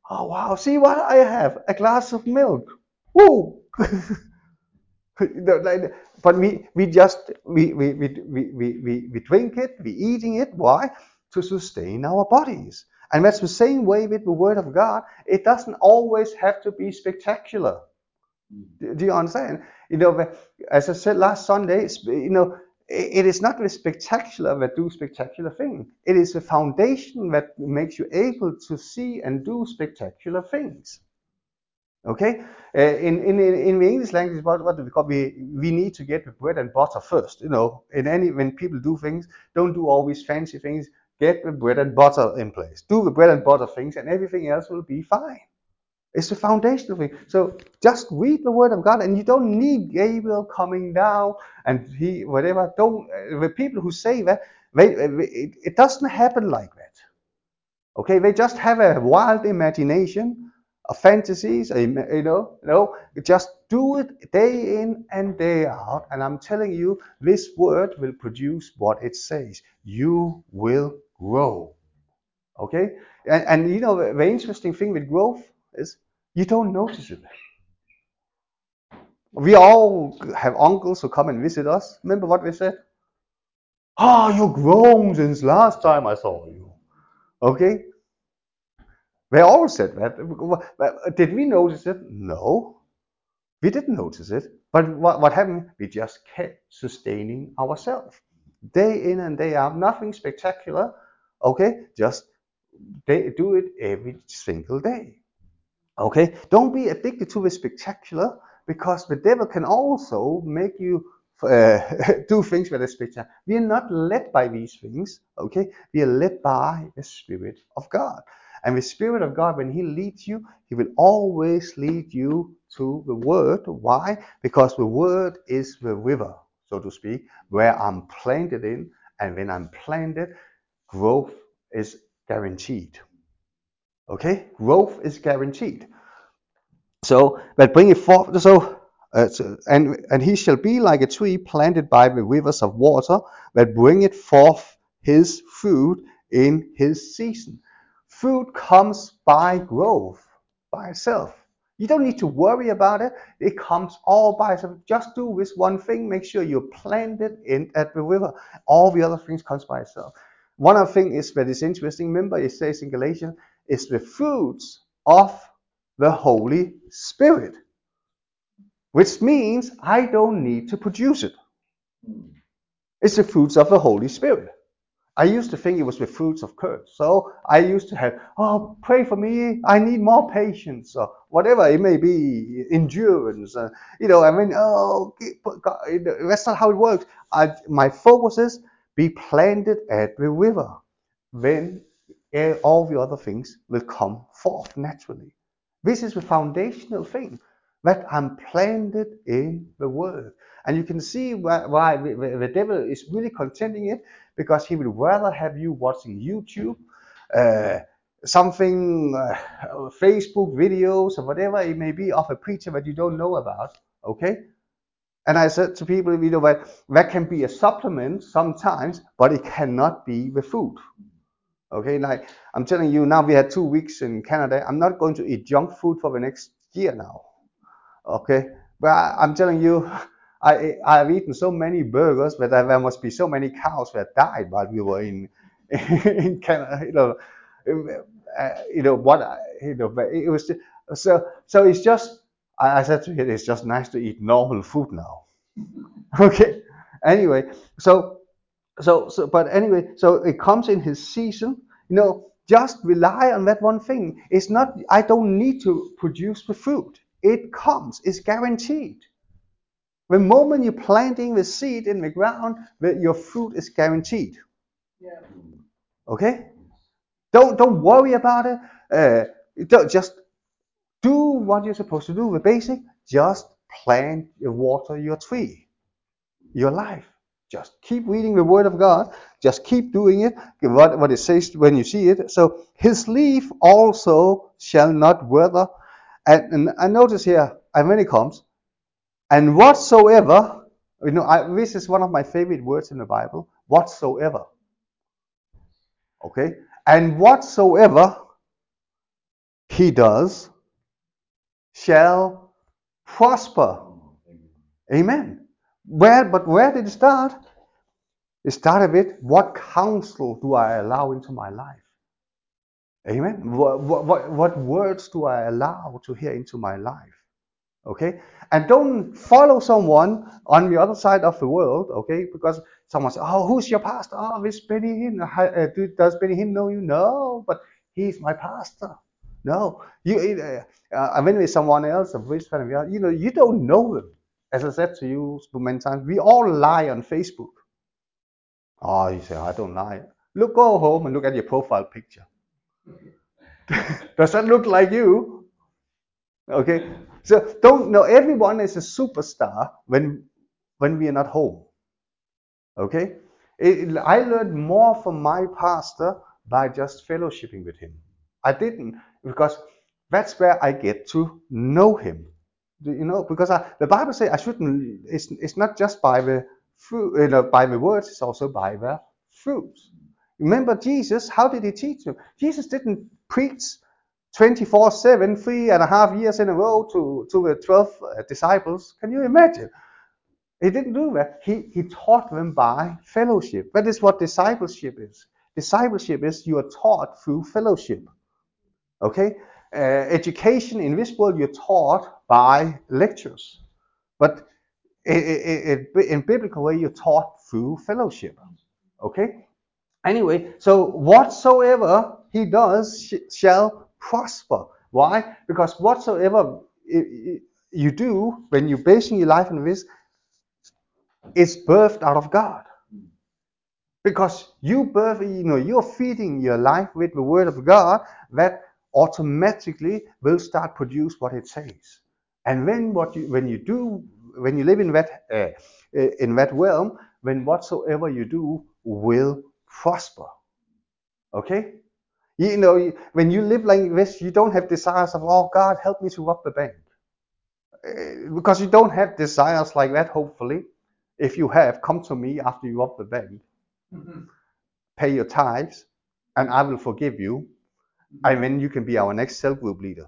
Oh wow! See what I have? A glass of milk. Woo! [laughs] but we we just we we, we, we, we, we drink it, we eating it. Why? to sustain our bodies. And that's the same way with the Word of God. It doesn't always have to be spectacular. Do you understand? You know, as I said last Sunday, you know, it is not the spectacular that do spectacular things. It is the foundation that makes you able to see and do spectacular things. Okay, uh, in, in in the English language, what, what do we call we we need to get the bread and butter first. You know, in any when people do things, don't do all these fancy things. Get the bread and butter in place. Do the bread and butter things, and everything else will be fine. It's the foundational thing. So just read the word of God, and you don't need Gabriel coming down and he whatever. Don't the people who say that they, it, it doesn't happen like that. Okay, they just have a wild imagination, of fantasies. You know, no, just do it day in and day out, and I'm telling you, this word will produce what it says. You will grow. Okay? And, and you know, the, the interesting thing with growth is you don't notice it. We all have uncles who come and visit us. Remember what we said? Ah, oh, you've grown since last time I saw you. Okay? They all said that. Did we notice it? No. We didn't notice it. But what, what happened? We just kept sustaining ourselves. Day in and day out. Nothing spectacular. Okay? Just do it every single day. Okay? Don't be addicted to the spectacular because the devil can also make you uh, [laughs] do things that are spectacular. We are not led by these things. Okay? We are led by the Spirit of God. And the Spirit of God, when He leads you, He will always lead you to the Word. Why? Because the Word is the river, so to speak, where I'm planted in. And when I'm planted, growth is guaranteed. Okay? Growth is guaranteed. So, but bring it forth. So, uh, so, and and he shall be like a tree planted by the rivers of water that bringeth forth his fruit in his season. Fruit comes by growth, by itself. You don't need to worry about it. It comes all by itself. Just do this one thing. Make sure you plant it in at the river. All the other things comes by itself. One of the things is that is interesting. Remember, it says in Galatians, is the fruits of the Holy Spirit, which means I don't need to produce it. It's the fruits of the Holy Spirit. I used to think it was the fruits of Kurt. So I used to have, oh, pray for me. I need more patience or whatever it may be, endurance. Uh, you know, I mean, oh, God, that's not how it works. I, my focus is be planted at the river. Then all the other things will come forth naturally. This is the foundational thing that I'm planted in the Word. And you can see why, why the devil is really contending it because he would rather have you watching YouTube, uh, something, uh, Facebook videos, or whatever it may be of a preacher that you don't know about. Okay? And I said to people, you know, that that can be a supplement sometimes, but it cannot be the food. Okay, like I'm telling you now, we had two weeks in Canada. I'm not going to eat junk food for the next year now. Okay, but I'm telling you, [laughs] I I've eaten so many burgers that there must be so many cows that died while we were in [laughs] in Canada. You know, uh, you know what? You know, it was just, so so. It's just I, I said to him, it's just nice to eat normal food now. [laughs] okay. Anyway, so so so. But anyway, so it comes in his season. You know, just rely on that one thing. It's not. I don't need to produce the fruit. It comes. It's guaranteed. The moment you're planting the seed in the ground, that your fruit is guaranteed. Yeah. Okay? Don't don't worry about it. Uh, don't just do what you're supposed to do. The basic, just plant, water your tree, your life. Just keep reading the Word of God. Just keep doing it. What, what it says when you see it. So his leaf also shall not wither. And, and I notice here, and when it comes, and whatsoever, you know, I, this is one of my favorite words in the Bible, whatsoever. Okay? And whatsoever he does shall prosper. Amen. Where, but where did it start? It started with what counsel do I allow into my life? Amen. What, what, what words do I allow to hear into my life? Okay? And don't follow someone on the other side of the world, okay? Because someone says, Oh, who's your pastor? Oh, this Benny Hinn. Uh, does Benny Hinn know you? No, but he's my pastor. No. You, uh, uh, when with someone else, a rich family, you know, you don't know them. As I said to you many times, we all lie on Facebook. Oh, you say, I don't lie. Look, go home and look at your profile picture. [laughs] Does that look like you? Okay. So don't know everyone is a superstar when when we are not home. Okay? It, I learned more from my pastor by just fellowshipping with him. I didn't because that's where I get to know him. You know, because I, the Bible says I shouldn't. It's, it's not just by the fruit, you know, by the words. It's also by the fruits. Remember Jesus, how did he teach them? Jesus didn't preach 24 7, three and a half years in a row to, to the 12 uh, disciples. Can you imagine? He didn't do that. He, he taught them by fellowship. That is what discipleship is. Discipleship is you are taught through fellowship. Okay? Uh, education in this world, you're taught by lectures. But in, in, in biblical way, you're taught through fellowship. Okay? Anyway, so whatsoever he does sh- shall prosper. Why? Because whatsoever you do when you're basing your life on this is birthed out of God. Because you birth, you know, you're feeding your life with the word of God that automatically will start produce what it says. And when what you when you do when you live in that uh, in that realm, when whatsoever you do will prosper. Okay? You know, when you live like this, you don't have desires of, oh God, help me to rob the bank. Uh, because you don't have desires like that, hopefully. If you have, come to me after you rob the bank. Mm-hmm. Pay your tithes, and I will forgive you. And then you can be our next cell group leader.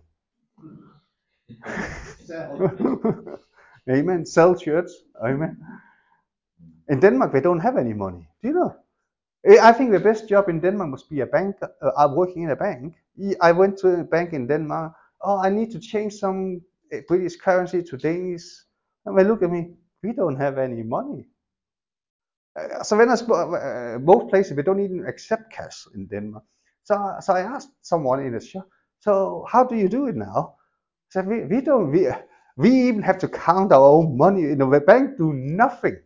[laughs] Amen. Sell church. Amen. In Denmark, they don't have any money. Do you know? I think the best job in Denmark must be a bank. Uh, working in a bank. I went to a bank in Denmark. Oh, I need to change some uh, British currency to Danish. And they look at me. We don't have any money. Uh, so when I uh, most places we don't even accept cash in Denmark. So so I asked someone in the shop. So how do you do it now? I said we, we don't we we even have to count our own money. in the bank do nothing.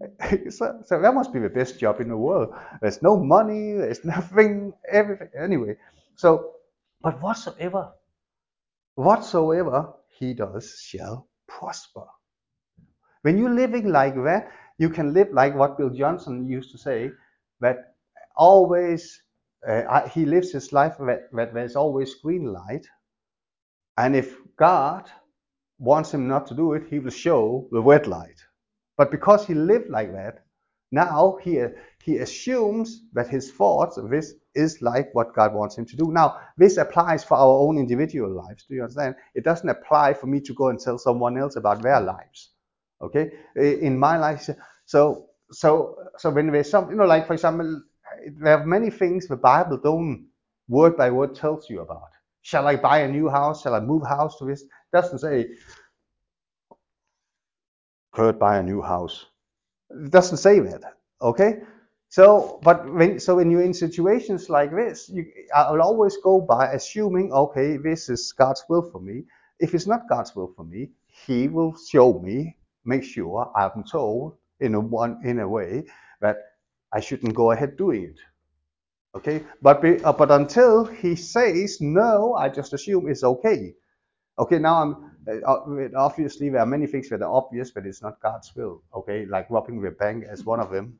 [laughs] so, so that must be the best job in the world. There's no money, there's [laughs] nothing, everything. Anyway, so, but whatsoever, whatsoever he does shall prosper. When you're living like that, you can live like what Bill Johnson used to say, that always, uh, he lives his life that, that there's always green light. And if God wants him not to do it, he will show the red light. But because he lived like that, now he, he assumes that his thoughts this is like what God wants him to do. Now, this applies for our own individual lives. Do you understand? It doesn't apply for me to go and tell someone else about their lives. Okay? In my life, so so so when there's some, you know, like for example, there are many things the Bible don't word by word tells you about. Shall I buy a new house? Shall I move house to this? Doesn't say Kurt buy a new house. It doesn't say that. Okay? So, but when so when you're in situations like this, you, I'll always go by assuming, okay, this is God's will for me. If it's not God's will for me, He will show me, make sure I'm told in a one in a way that I shouldn't go ahead doing it. Okay, but be, uh, but until He says no, I just assume it's okay. Okay, now I'm uh, uh, obviously there are many things that are obvious, but it's not God's will. Okay, like robbing the bank as one of them.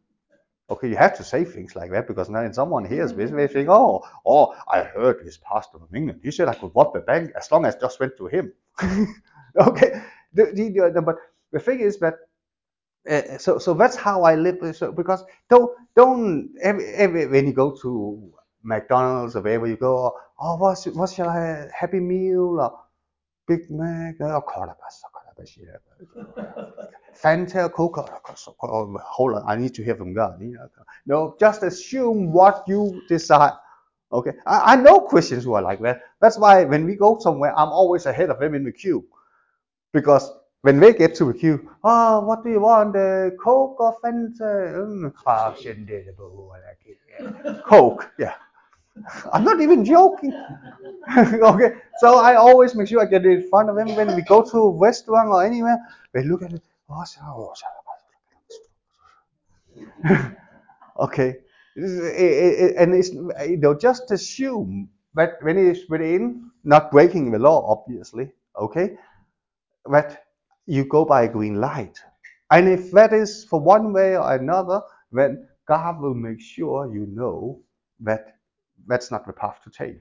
Okay, you have to say things like that because now someone hears this, they think, oh, oh, I heard this pastor from England. He said I could rob the bank as long as just went to him. [laughs] okay, the, the, the, but the thing is that uh, so so that's how I live. So because don't don't every, every when you go to McDonald's or wherever you go, oh, what what shall I have? Happy Meal or Big Mac, or oh, Fanta, Coca. Cola. [laughs] Hold on, I need to hear from God. No, just assume what you decide. Okay, I, I know Christians who are like that. That's why when we go somewhere, I'm always ahead of them in the queue, because when they get to the queue, oh, what do you want? Uh, Coke or Fanta? Mm. Coke, yeah. I'm not even joking. [laughs] okay, so I always make sure I get in front of them when we go to a restaurant or anywhere. They look at it. Okay, and it's you know just assume that when it is within, not breaking the law, obviously. Okay, that you go by a green light, and if that is for one way or another, then God will make sure you know that that's not the path to take.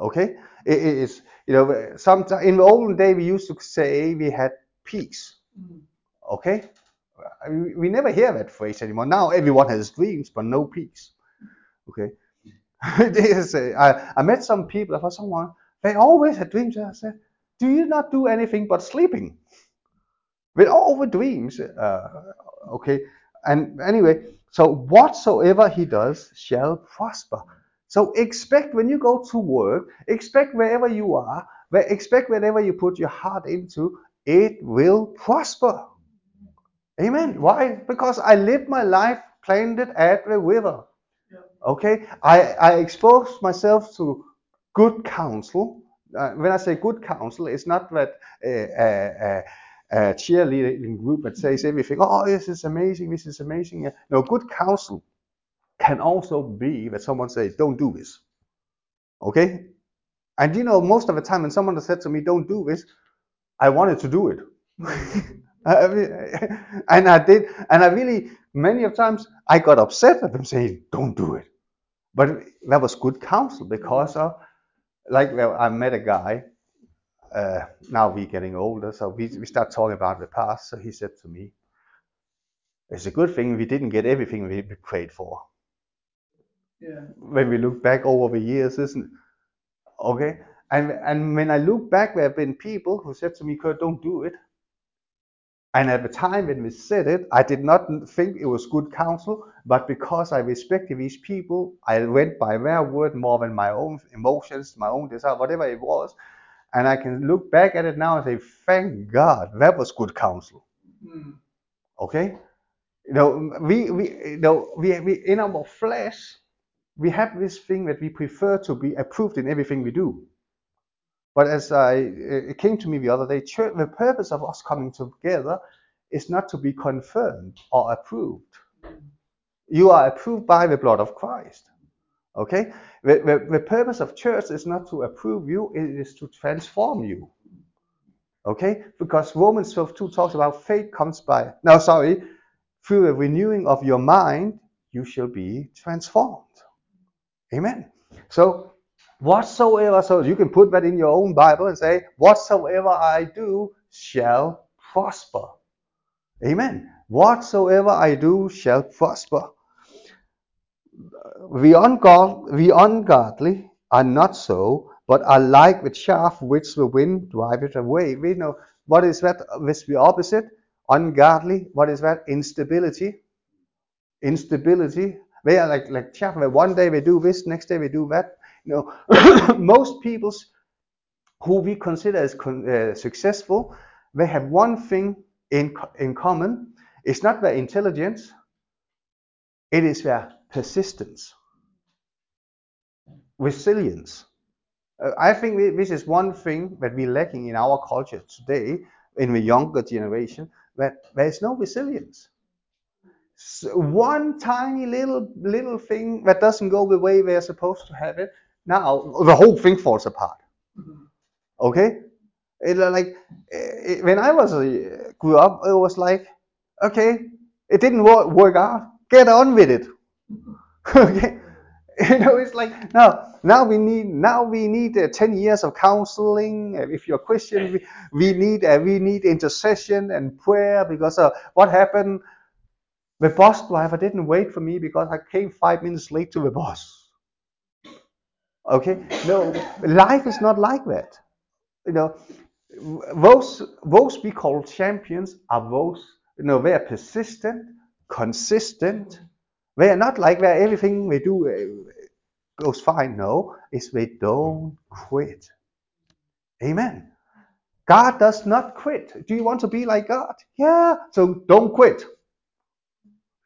Okay, it is you know sometimes in the olden day we used to say we had peace. Mm. Okay, we never hear that phrase anymore. Now everyone has dreams, but no peace. Okay. [laughs] I, I met some people, I for someone, they always had dreams. I said, Do you not do anything but sleeping? With all the dreams. Uh, okay. And anyway, so whatsoever he does shall prosper. So expect when you go to work, expect wherever you are, expect wherever you put your heart into, it will prosper. Amen. Why? Because I lived my life planted at the river. Okay, I, I exposed myself to good counsel. Uh, when I say good counsel, it's not that uh, uh, uh, cheerleading group that says everything. Oh, this is amazing. This is amazing. No, good counsel can also be that someone says, "Don't do this." Okay, and you know, most of the time when someone has said to me, "Don't do this," I wanted to do it. [laughs] [laughs] and I did, and I really many of times I got upset at them saying, "Don't do it," but that was good counsel because of, like, I met a guy. Uh, now we're getting older, so we we start talking about the past. So he said to me, "It's a good thing we didn't get everything we prayed for." Yeah. When we look back over the years, isn't it? Okay. And and when I look back, there have been people who said to me, "Kurt, don't do it." And at the time when we said it, I did not think it was good counsel, but because I respected these people, I went by their word more than my own emotions, my own desire, whatever it was. And I can look back at it now and say, thank God, that was good counsel. Mm. Okay? You know, we, we, you know, we, we, in our flesh, we have this thing that we prefer to be approved in everything we do. But as I, it came to me the other day, church, the purpose of us coming together is not to be confirmed or approved. You are approved by the blood of Christ. Okay? The, the, the purpose of church is not to approve you, it is to transform you. Okay? Because Romans 12 2 talks about faith comes by, no, sorry, through the renewing of your mind, you shall be transformed. Amen. So Whatsoever, so you can put that in your own Bible and say, Whatsoever I do shall prosper. Amen. Whatsoever I do shall prosper. The ungodly are not so, but are like the chaff which the wind driveth away. We know what is that? This the opposite. Ungodly. What is that? Instability. Instability. They are like like chaff. One day they do this, next day they do that. You know, [coughs] most people who we consider as uh, successful, they have one thing in, in common. It's not their intelligence, it is their persistence, resilience. Uh, I think this is one thing that we're lacking in our culture today, in the younger generation, that there's no resilience. So one tiny little little thing that doesn't go the way they're supposed to have it, now the whole thing falls apart. Okay, it, like it, when I was uh, grew up, it was like, okay, it didn't work, work out. Get on with it. [laughs] okay, you know, it's like now, now we need now we need uh, ten years of counseling. If you're Christian, we, we need uh, we need intercession and prayer because uh, what happened? The bus driver didn't wait for me because I came five minutes late to the bus. Okay? No, life is not like that. You know, those those we call champions are those, you know, they are persistent, consistent. Are not like where everything we do uh, goes fine. No, it's we don't quit. Amen. God does not quit. Do you want to be like God? Yeah. So don't quit.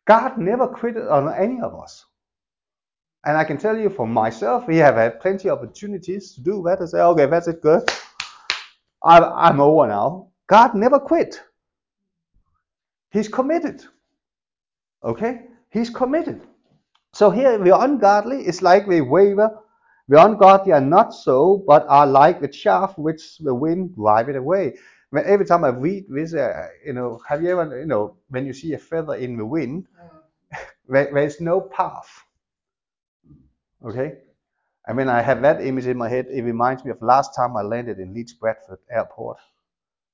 God never quit on any of us. And I can tell you for myself, we have had plenty of opportunities to do that and say, okay, that's it, good. I'm, I'm over now. God never quit. He's committed. Okay? He's committed. So here the ungodly is like the waver. The ungodly are not so, but are like the chaff which the wind drives away. Every time I read this, uh, you know, have you ever, you know, when you see a feather in the wind, [laughs] there, there's no path. Okay? And when I have that image in my head, it reminds me of last time I landed in Leeds Bradford Airport.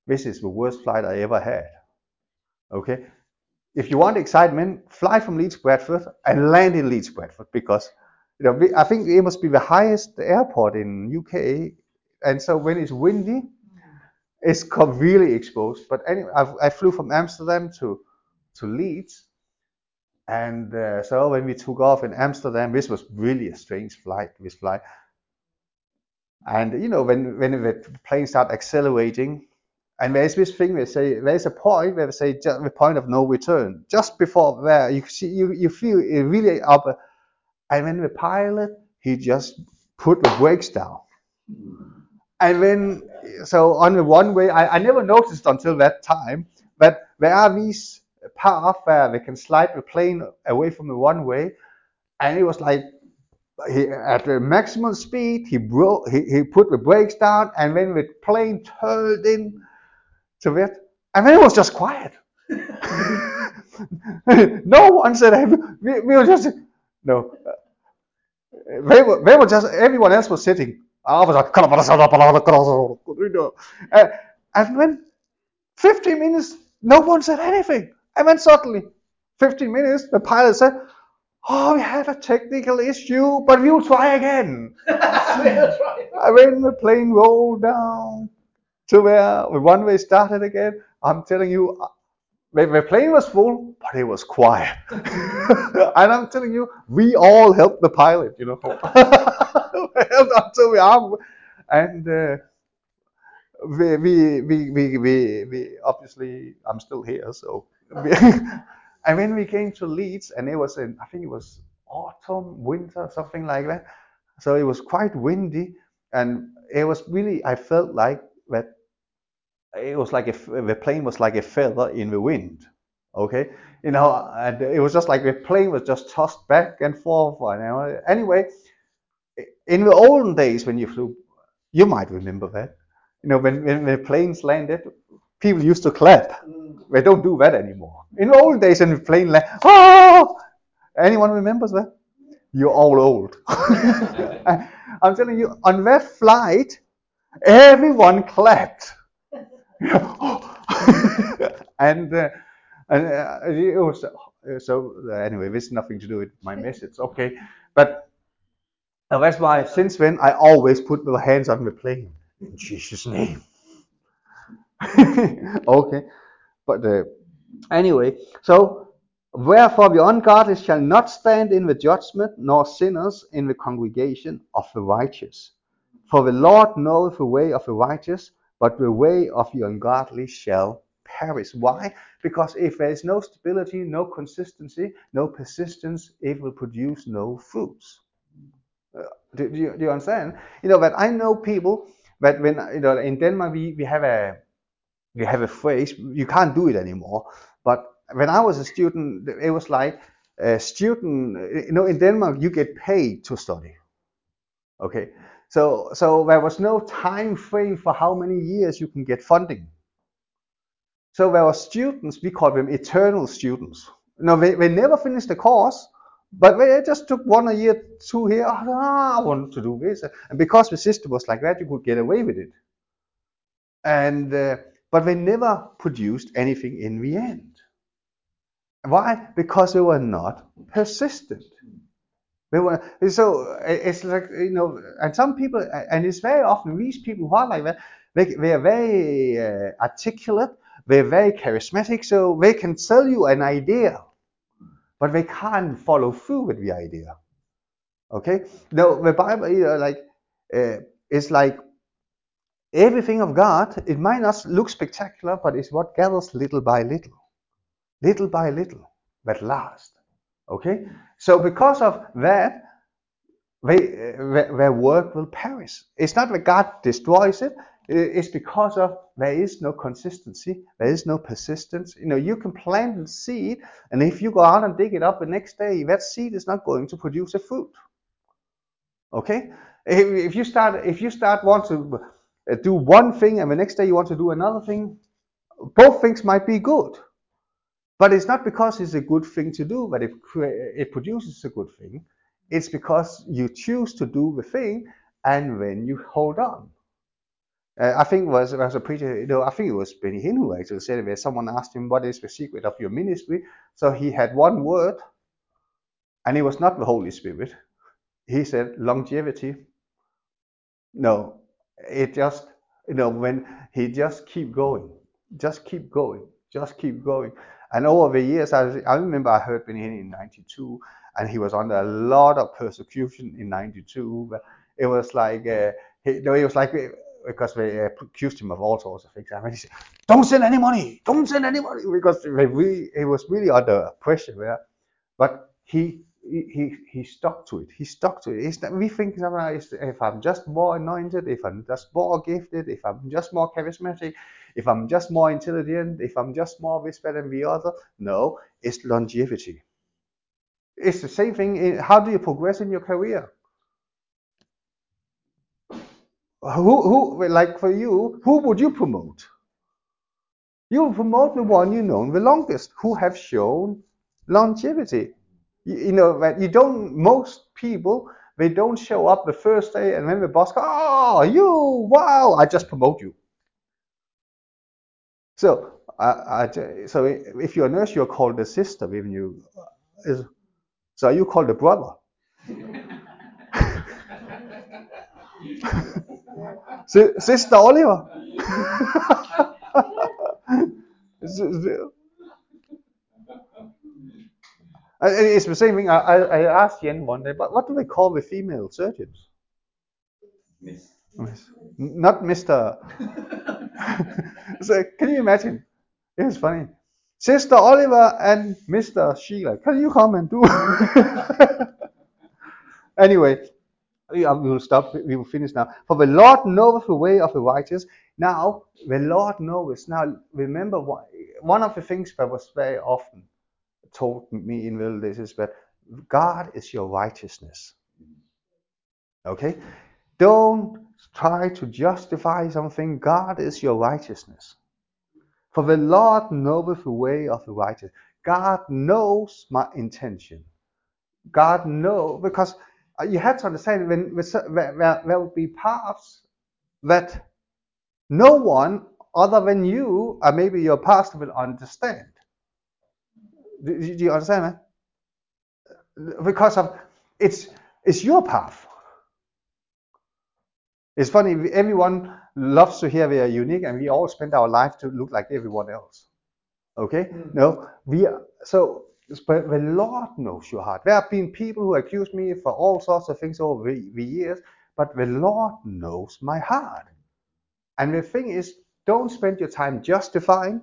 This is the worst flight I ever had. Okay? If you want excitement, fly from Leeds Bradford and land in Leeds Bradford because you know, I think it must be the highest airport in UK, and so when it's windy, it's really exposed. But anyway, I, I flew from Amsterdam to to Leeds, and uh, so when we took off in Amsterdam, this was really a strange flight. This flight, and you know, when when the plane started accelerating, and there's this thing they say there's a point where they say just the point of no return, just before where you see you you feel it really up, and when the pilot he just put the brakes down, and then so on the one way I, I never noticed until that time, but there are these paths where they can slide the plane away from the one way, and it was like he, at the maximum speed, he broke, he, he put the brakes down, and when the plane turned in to it, and then it was just quiet. [laughs] no one said we, we were just no. They were, they were just everyone else was sitting. I was like, uh, and when 15 minutes, no one said anything. And then suddenly, 15 minutes, the pilot said, Oh, we had a technical issue, but we'll try again. [laughs] and when the plane rolled down where one way started again, I'm telling you, the plane was full, but it was quiet. [laughs] and I'm telling you, we all helped the pilot, you know. [laughs] until we are. And uh, we, we, we, we, we, we, obviously, I'm still here, so. [laughs] And when we came to Leeds, and it was in, I think it was autumn, winter, something like that. So it was quite windy, and it was really, I felt like that it was like if the plane was like a feather in the wind. Okay, you know, and it was just like the plane was just tossed back and forth. You know? Anyway, in the olden days when you flew, you might remember that. You know, when, when the planes landed, people used to clap. Mm. They don't do that anymore. In the old days, when the plane landed, oh! Anyone remembers that? You're all old. [laughs] [laughs] I'm telling you, on that flight, everyone clapped. [laughs] and uh, and uh, uh, so uh, anyway. This nothing to do with my message, okay? But that's why since then I always put my hands on the plane in Jesus' name. [laughs] okay, but uh, anyway, so wherefore the ungodly shall not stand in the judgment, nor sinners in the congregation of the righteous. For the Lord knoweth the way of the righteous, but the way of the ungodly shall perish. Why? Because if there is no stability, no consistency, no persistence, it will produce no fruits. Uh, do, do, you, do, you, understand? You know that I know people that when you know in Denmark we, we have a we have a phrase you can't do it anymore. But when I was a student, it was like a student. You know, in Denmark you get paid to study. Okay, so, so there was no time frame for how many years you can get funding. So there were students, we call them eternal students. No, they, they never finished the course, but they just took one a year, two here. Ah, I want to do this. And because the system was like that, you could get away with it. And uh, but they never produced anything in the end. Why? Because they were not persistent. They were, so it's like you know, and some people, and it's very often these people who are like that. They, they are very uh, articulate. They're very charismatic, so they can sell you an idea, but they can't follow through with the idea. Okay? No, the Bible, you know, like, uh, it's like everything of God. It might not look spectacular, but it's what gathers little by little, little by little, that lasts. Okay? So because of that, they, uh, their work will perish. It's not that God destroys it. It's because of there is no consistency, there is no persistence. You know, you can plant a seed, and if you go out and dig it up the next day, that seed is not going to produce a fruit. Okay? If you start, if you start want to uh, do one thing, and the next day you want to do another thing, both things might be good. But it's not because it's a good thing to do that it, it produces a good thing. It's because you choose to do the thing and then you hold on. Uh, I think was, was a preacher, you know, I think it was Benny Hinn who actually said it, someone asked him, What is the secret of your ministry? So he had one word, and it was not the Holy Spirit, he said longevity. No, it just you know when he just keep going, just keep going, just keep going. And over the years, I, I remember I heard Benny Hinn in '92, and he was under a lot of persecution in '92. It was like uh, he, no, it was like because they uh, accused him of all sorts of things. I mean, he said, "Don't send any money, don't send any money," because they really, he was really under pressure there. But he he he stuck to it. He stuck to it. It's we think sometimes if I'm just more anointed, if I'm just more gifted, if I'm just more charismatic, if I'm just more intelligent, if I'm just more this than the other. No, it's longevity. It's the same thing. How do you progress in your career? Who who like for you? Who would you promote? You promote the one you know the longest, who have shown longevity. You, you know that you don't. Most people they don't show up the first day, and then the boss goes, "Oh, you! Wow! I just promote you." So, I, so if you're a nurse, you're called the sister. Even you, uh, is, so you called the brother. [laughs] sister Oliver. [laughs] It's the same thing. I, I asked Yen one day, but what do they call the female surgeons? Miss. Miss. Not [laughs] Mr. so can you imagine? It was funny. Sister Oliver and Mr. Sheila, can you come and do? [laughs] anyway, we will stop. We will finish now. For the Lord knoweth the way of the righteous. Now, the Lord knows. Now, remember, one of the things that was very often told me in Village is that God is your righteousness. Okay? Don't try to justify something. God is your righteousness. For the Lord knoweth the way of the righteous. God knows my intention. God knows, because you have to understand when, there, there will be paths that no one other than you, or maybe your pastor, will understand. Do, do you understand that? Because of it's it's your path. It's funny, everyone loves to hear we are unique and we all spend our life to look like everyone else. Okay? Mm. No, we are, so but the Lord knows your heart. There have been people who accuse me for all sorts of things over the, the years, but the Lord knows my heart. And the thing is, don't spend your time justifying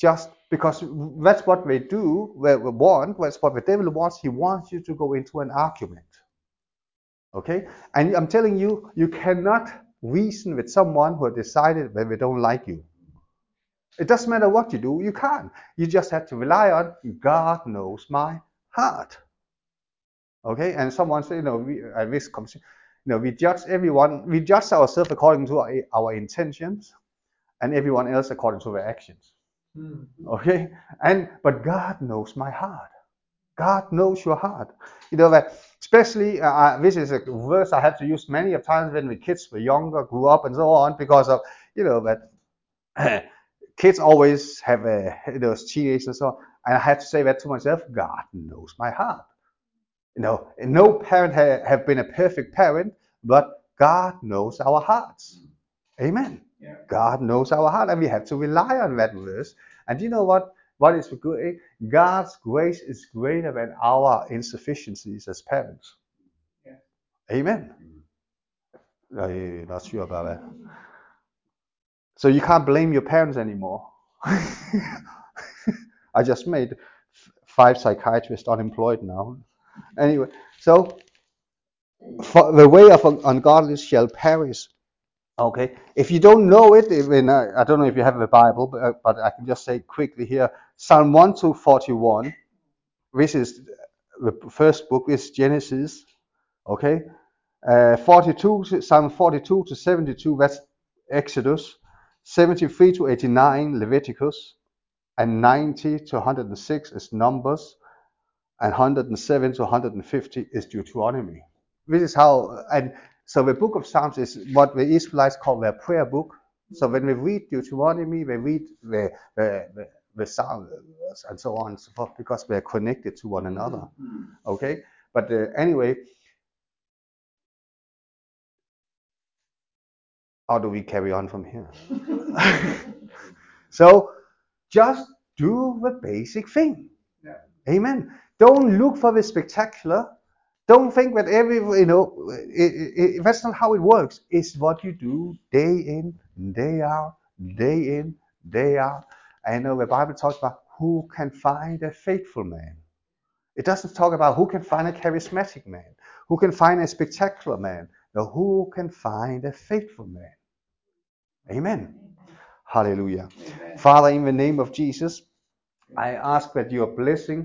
just because that's what they do, they want, that's what the devil wants. He wants you to go into an argument. Okay? And I'm telling you, you cannot reason with someone who has decided that they don't like you. It doesn't matter what you do, you can't. You just have to rely on God knows my heart. Okay? And someone said, you know, we, at this conversation, you know, we judge everyone, we judge ourselves according to our, our intentions and everyone else according to their actions. Mm-hmm. Okay? And but God knows my heart. God knows your heart. You know that especially uh, uh, this is a verse I have to use many of times when the kids were younger, grew up, and so on, because of you know that [clears throat] kids always have a, those teenagers and so on. And I have to say that to myself. God knows my heart. You know, no parent ha- have been a perfect parent, but God knows our hearts. Amen. Yeah. God knows our heart, and we have to rely on that verse. And you know what? What is good? God's grace is greater than our insufficiencies as parents. Yeah. Amen. I'm not sure about that. So you can't blame your parents anymore. [laughs] I just made five psychiatrists unemployed now. Anyway, so the way of ungodliness shall perish, Okay, if you don't know it, uh, I don't know if you have a Bible, but, uh, but I can just say quickly here Psalm 1 to 41. This is the first book, is Genesis. Okay, uh, 42, Psalm 42 to 72, that's Exodus. 73 to 89, Leviticus. And 90 to 106 is Numbers. And 107 to 150 is Deuteronomy. This is how, and so the book of Psalms is what the Israelites call their prayer book. So when we read Deuteronomy, we read the, the, the, the Psalms and so on and so forth because we are connected to one another. Mm-hmm. Okay? But uh, anyway, how do we carry on from here? [laughs] so just do the basic thing. Yeah. Amen. Don't look for the spectacular. Don't think that every, you know, it, it, that's not how it works. It's what you do day in, day out, day in, day out. I know the Bible talks about who can find a faithful man. It doesn't talk about who can find a charismatic man, who can find a spectacular man, no, who can find a faithful man. Amen. Hallelujah. Amen. Father, in the name of Jesus, I ask that your blessing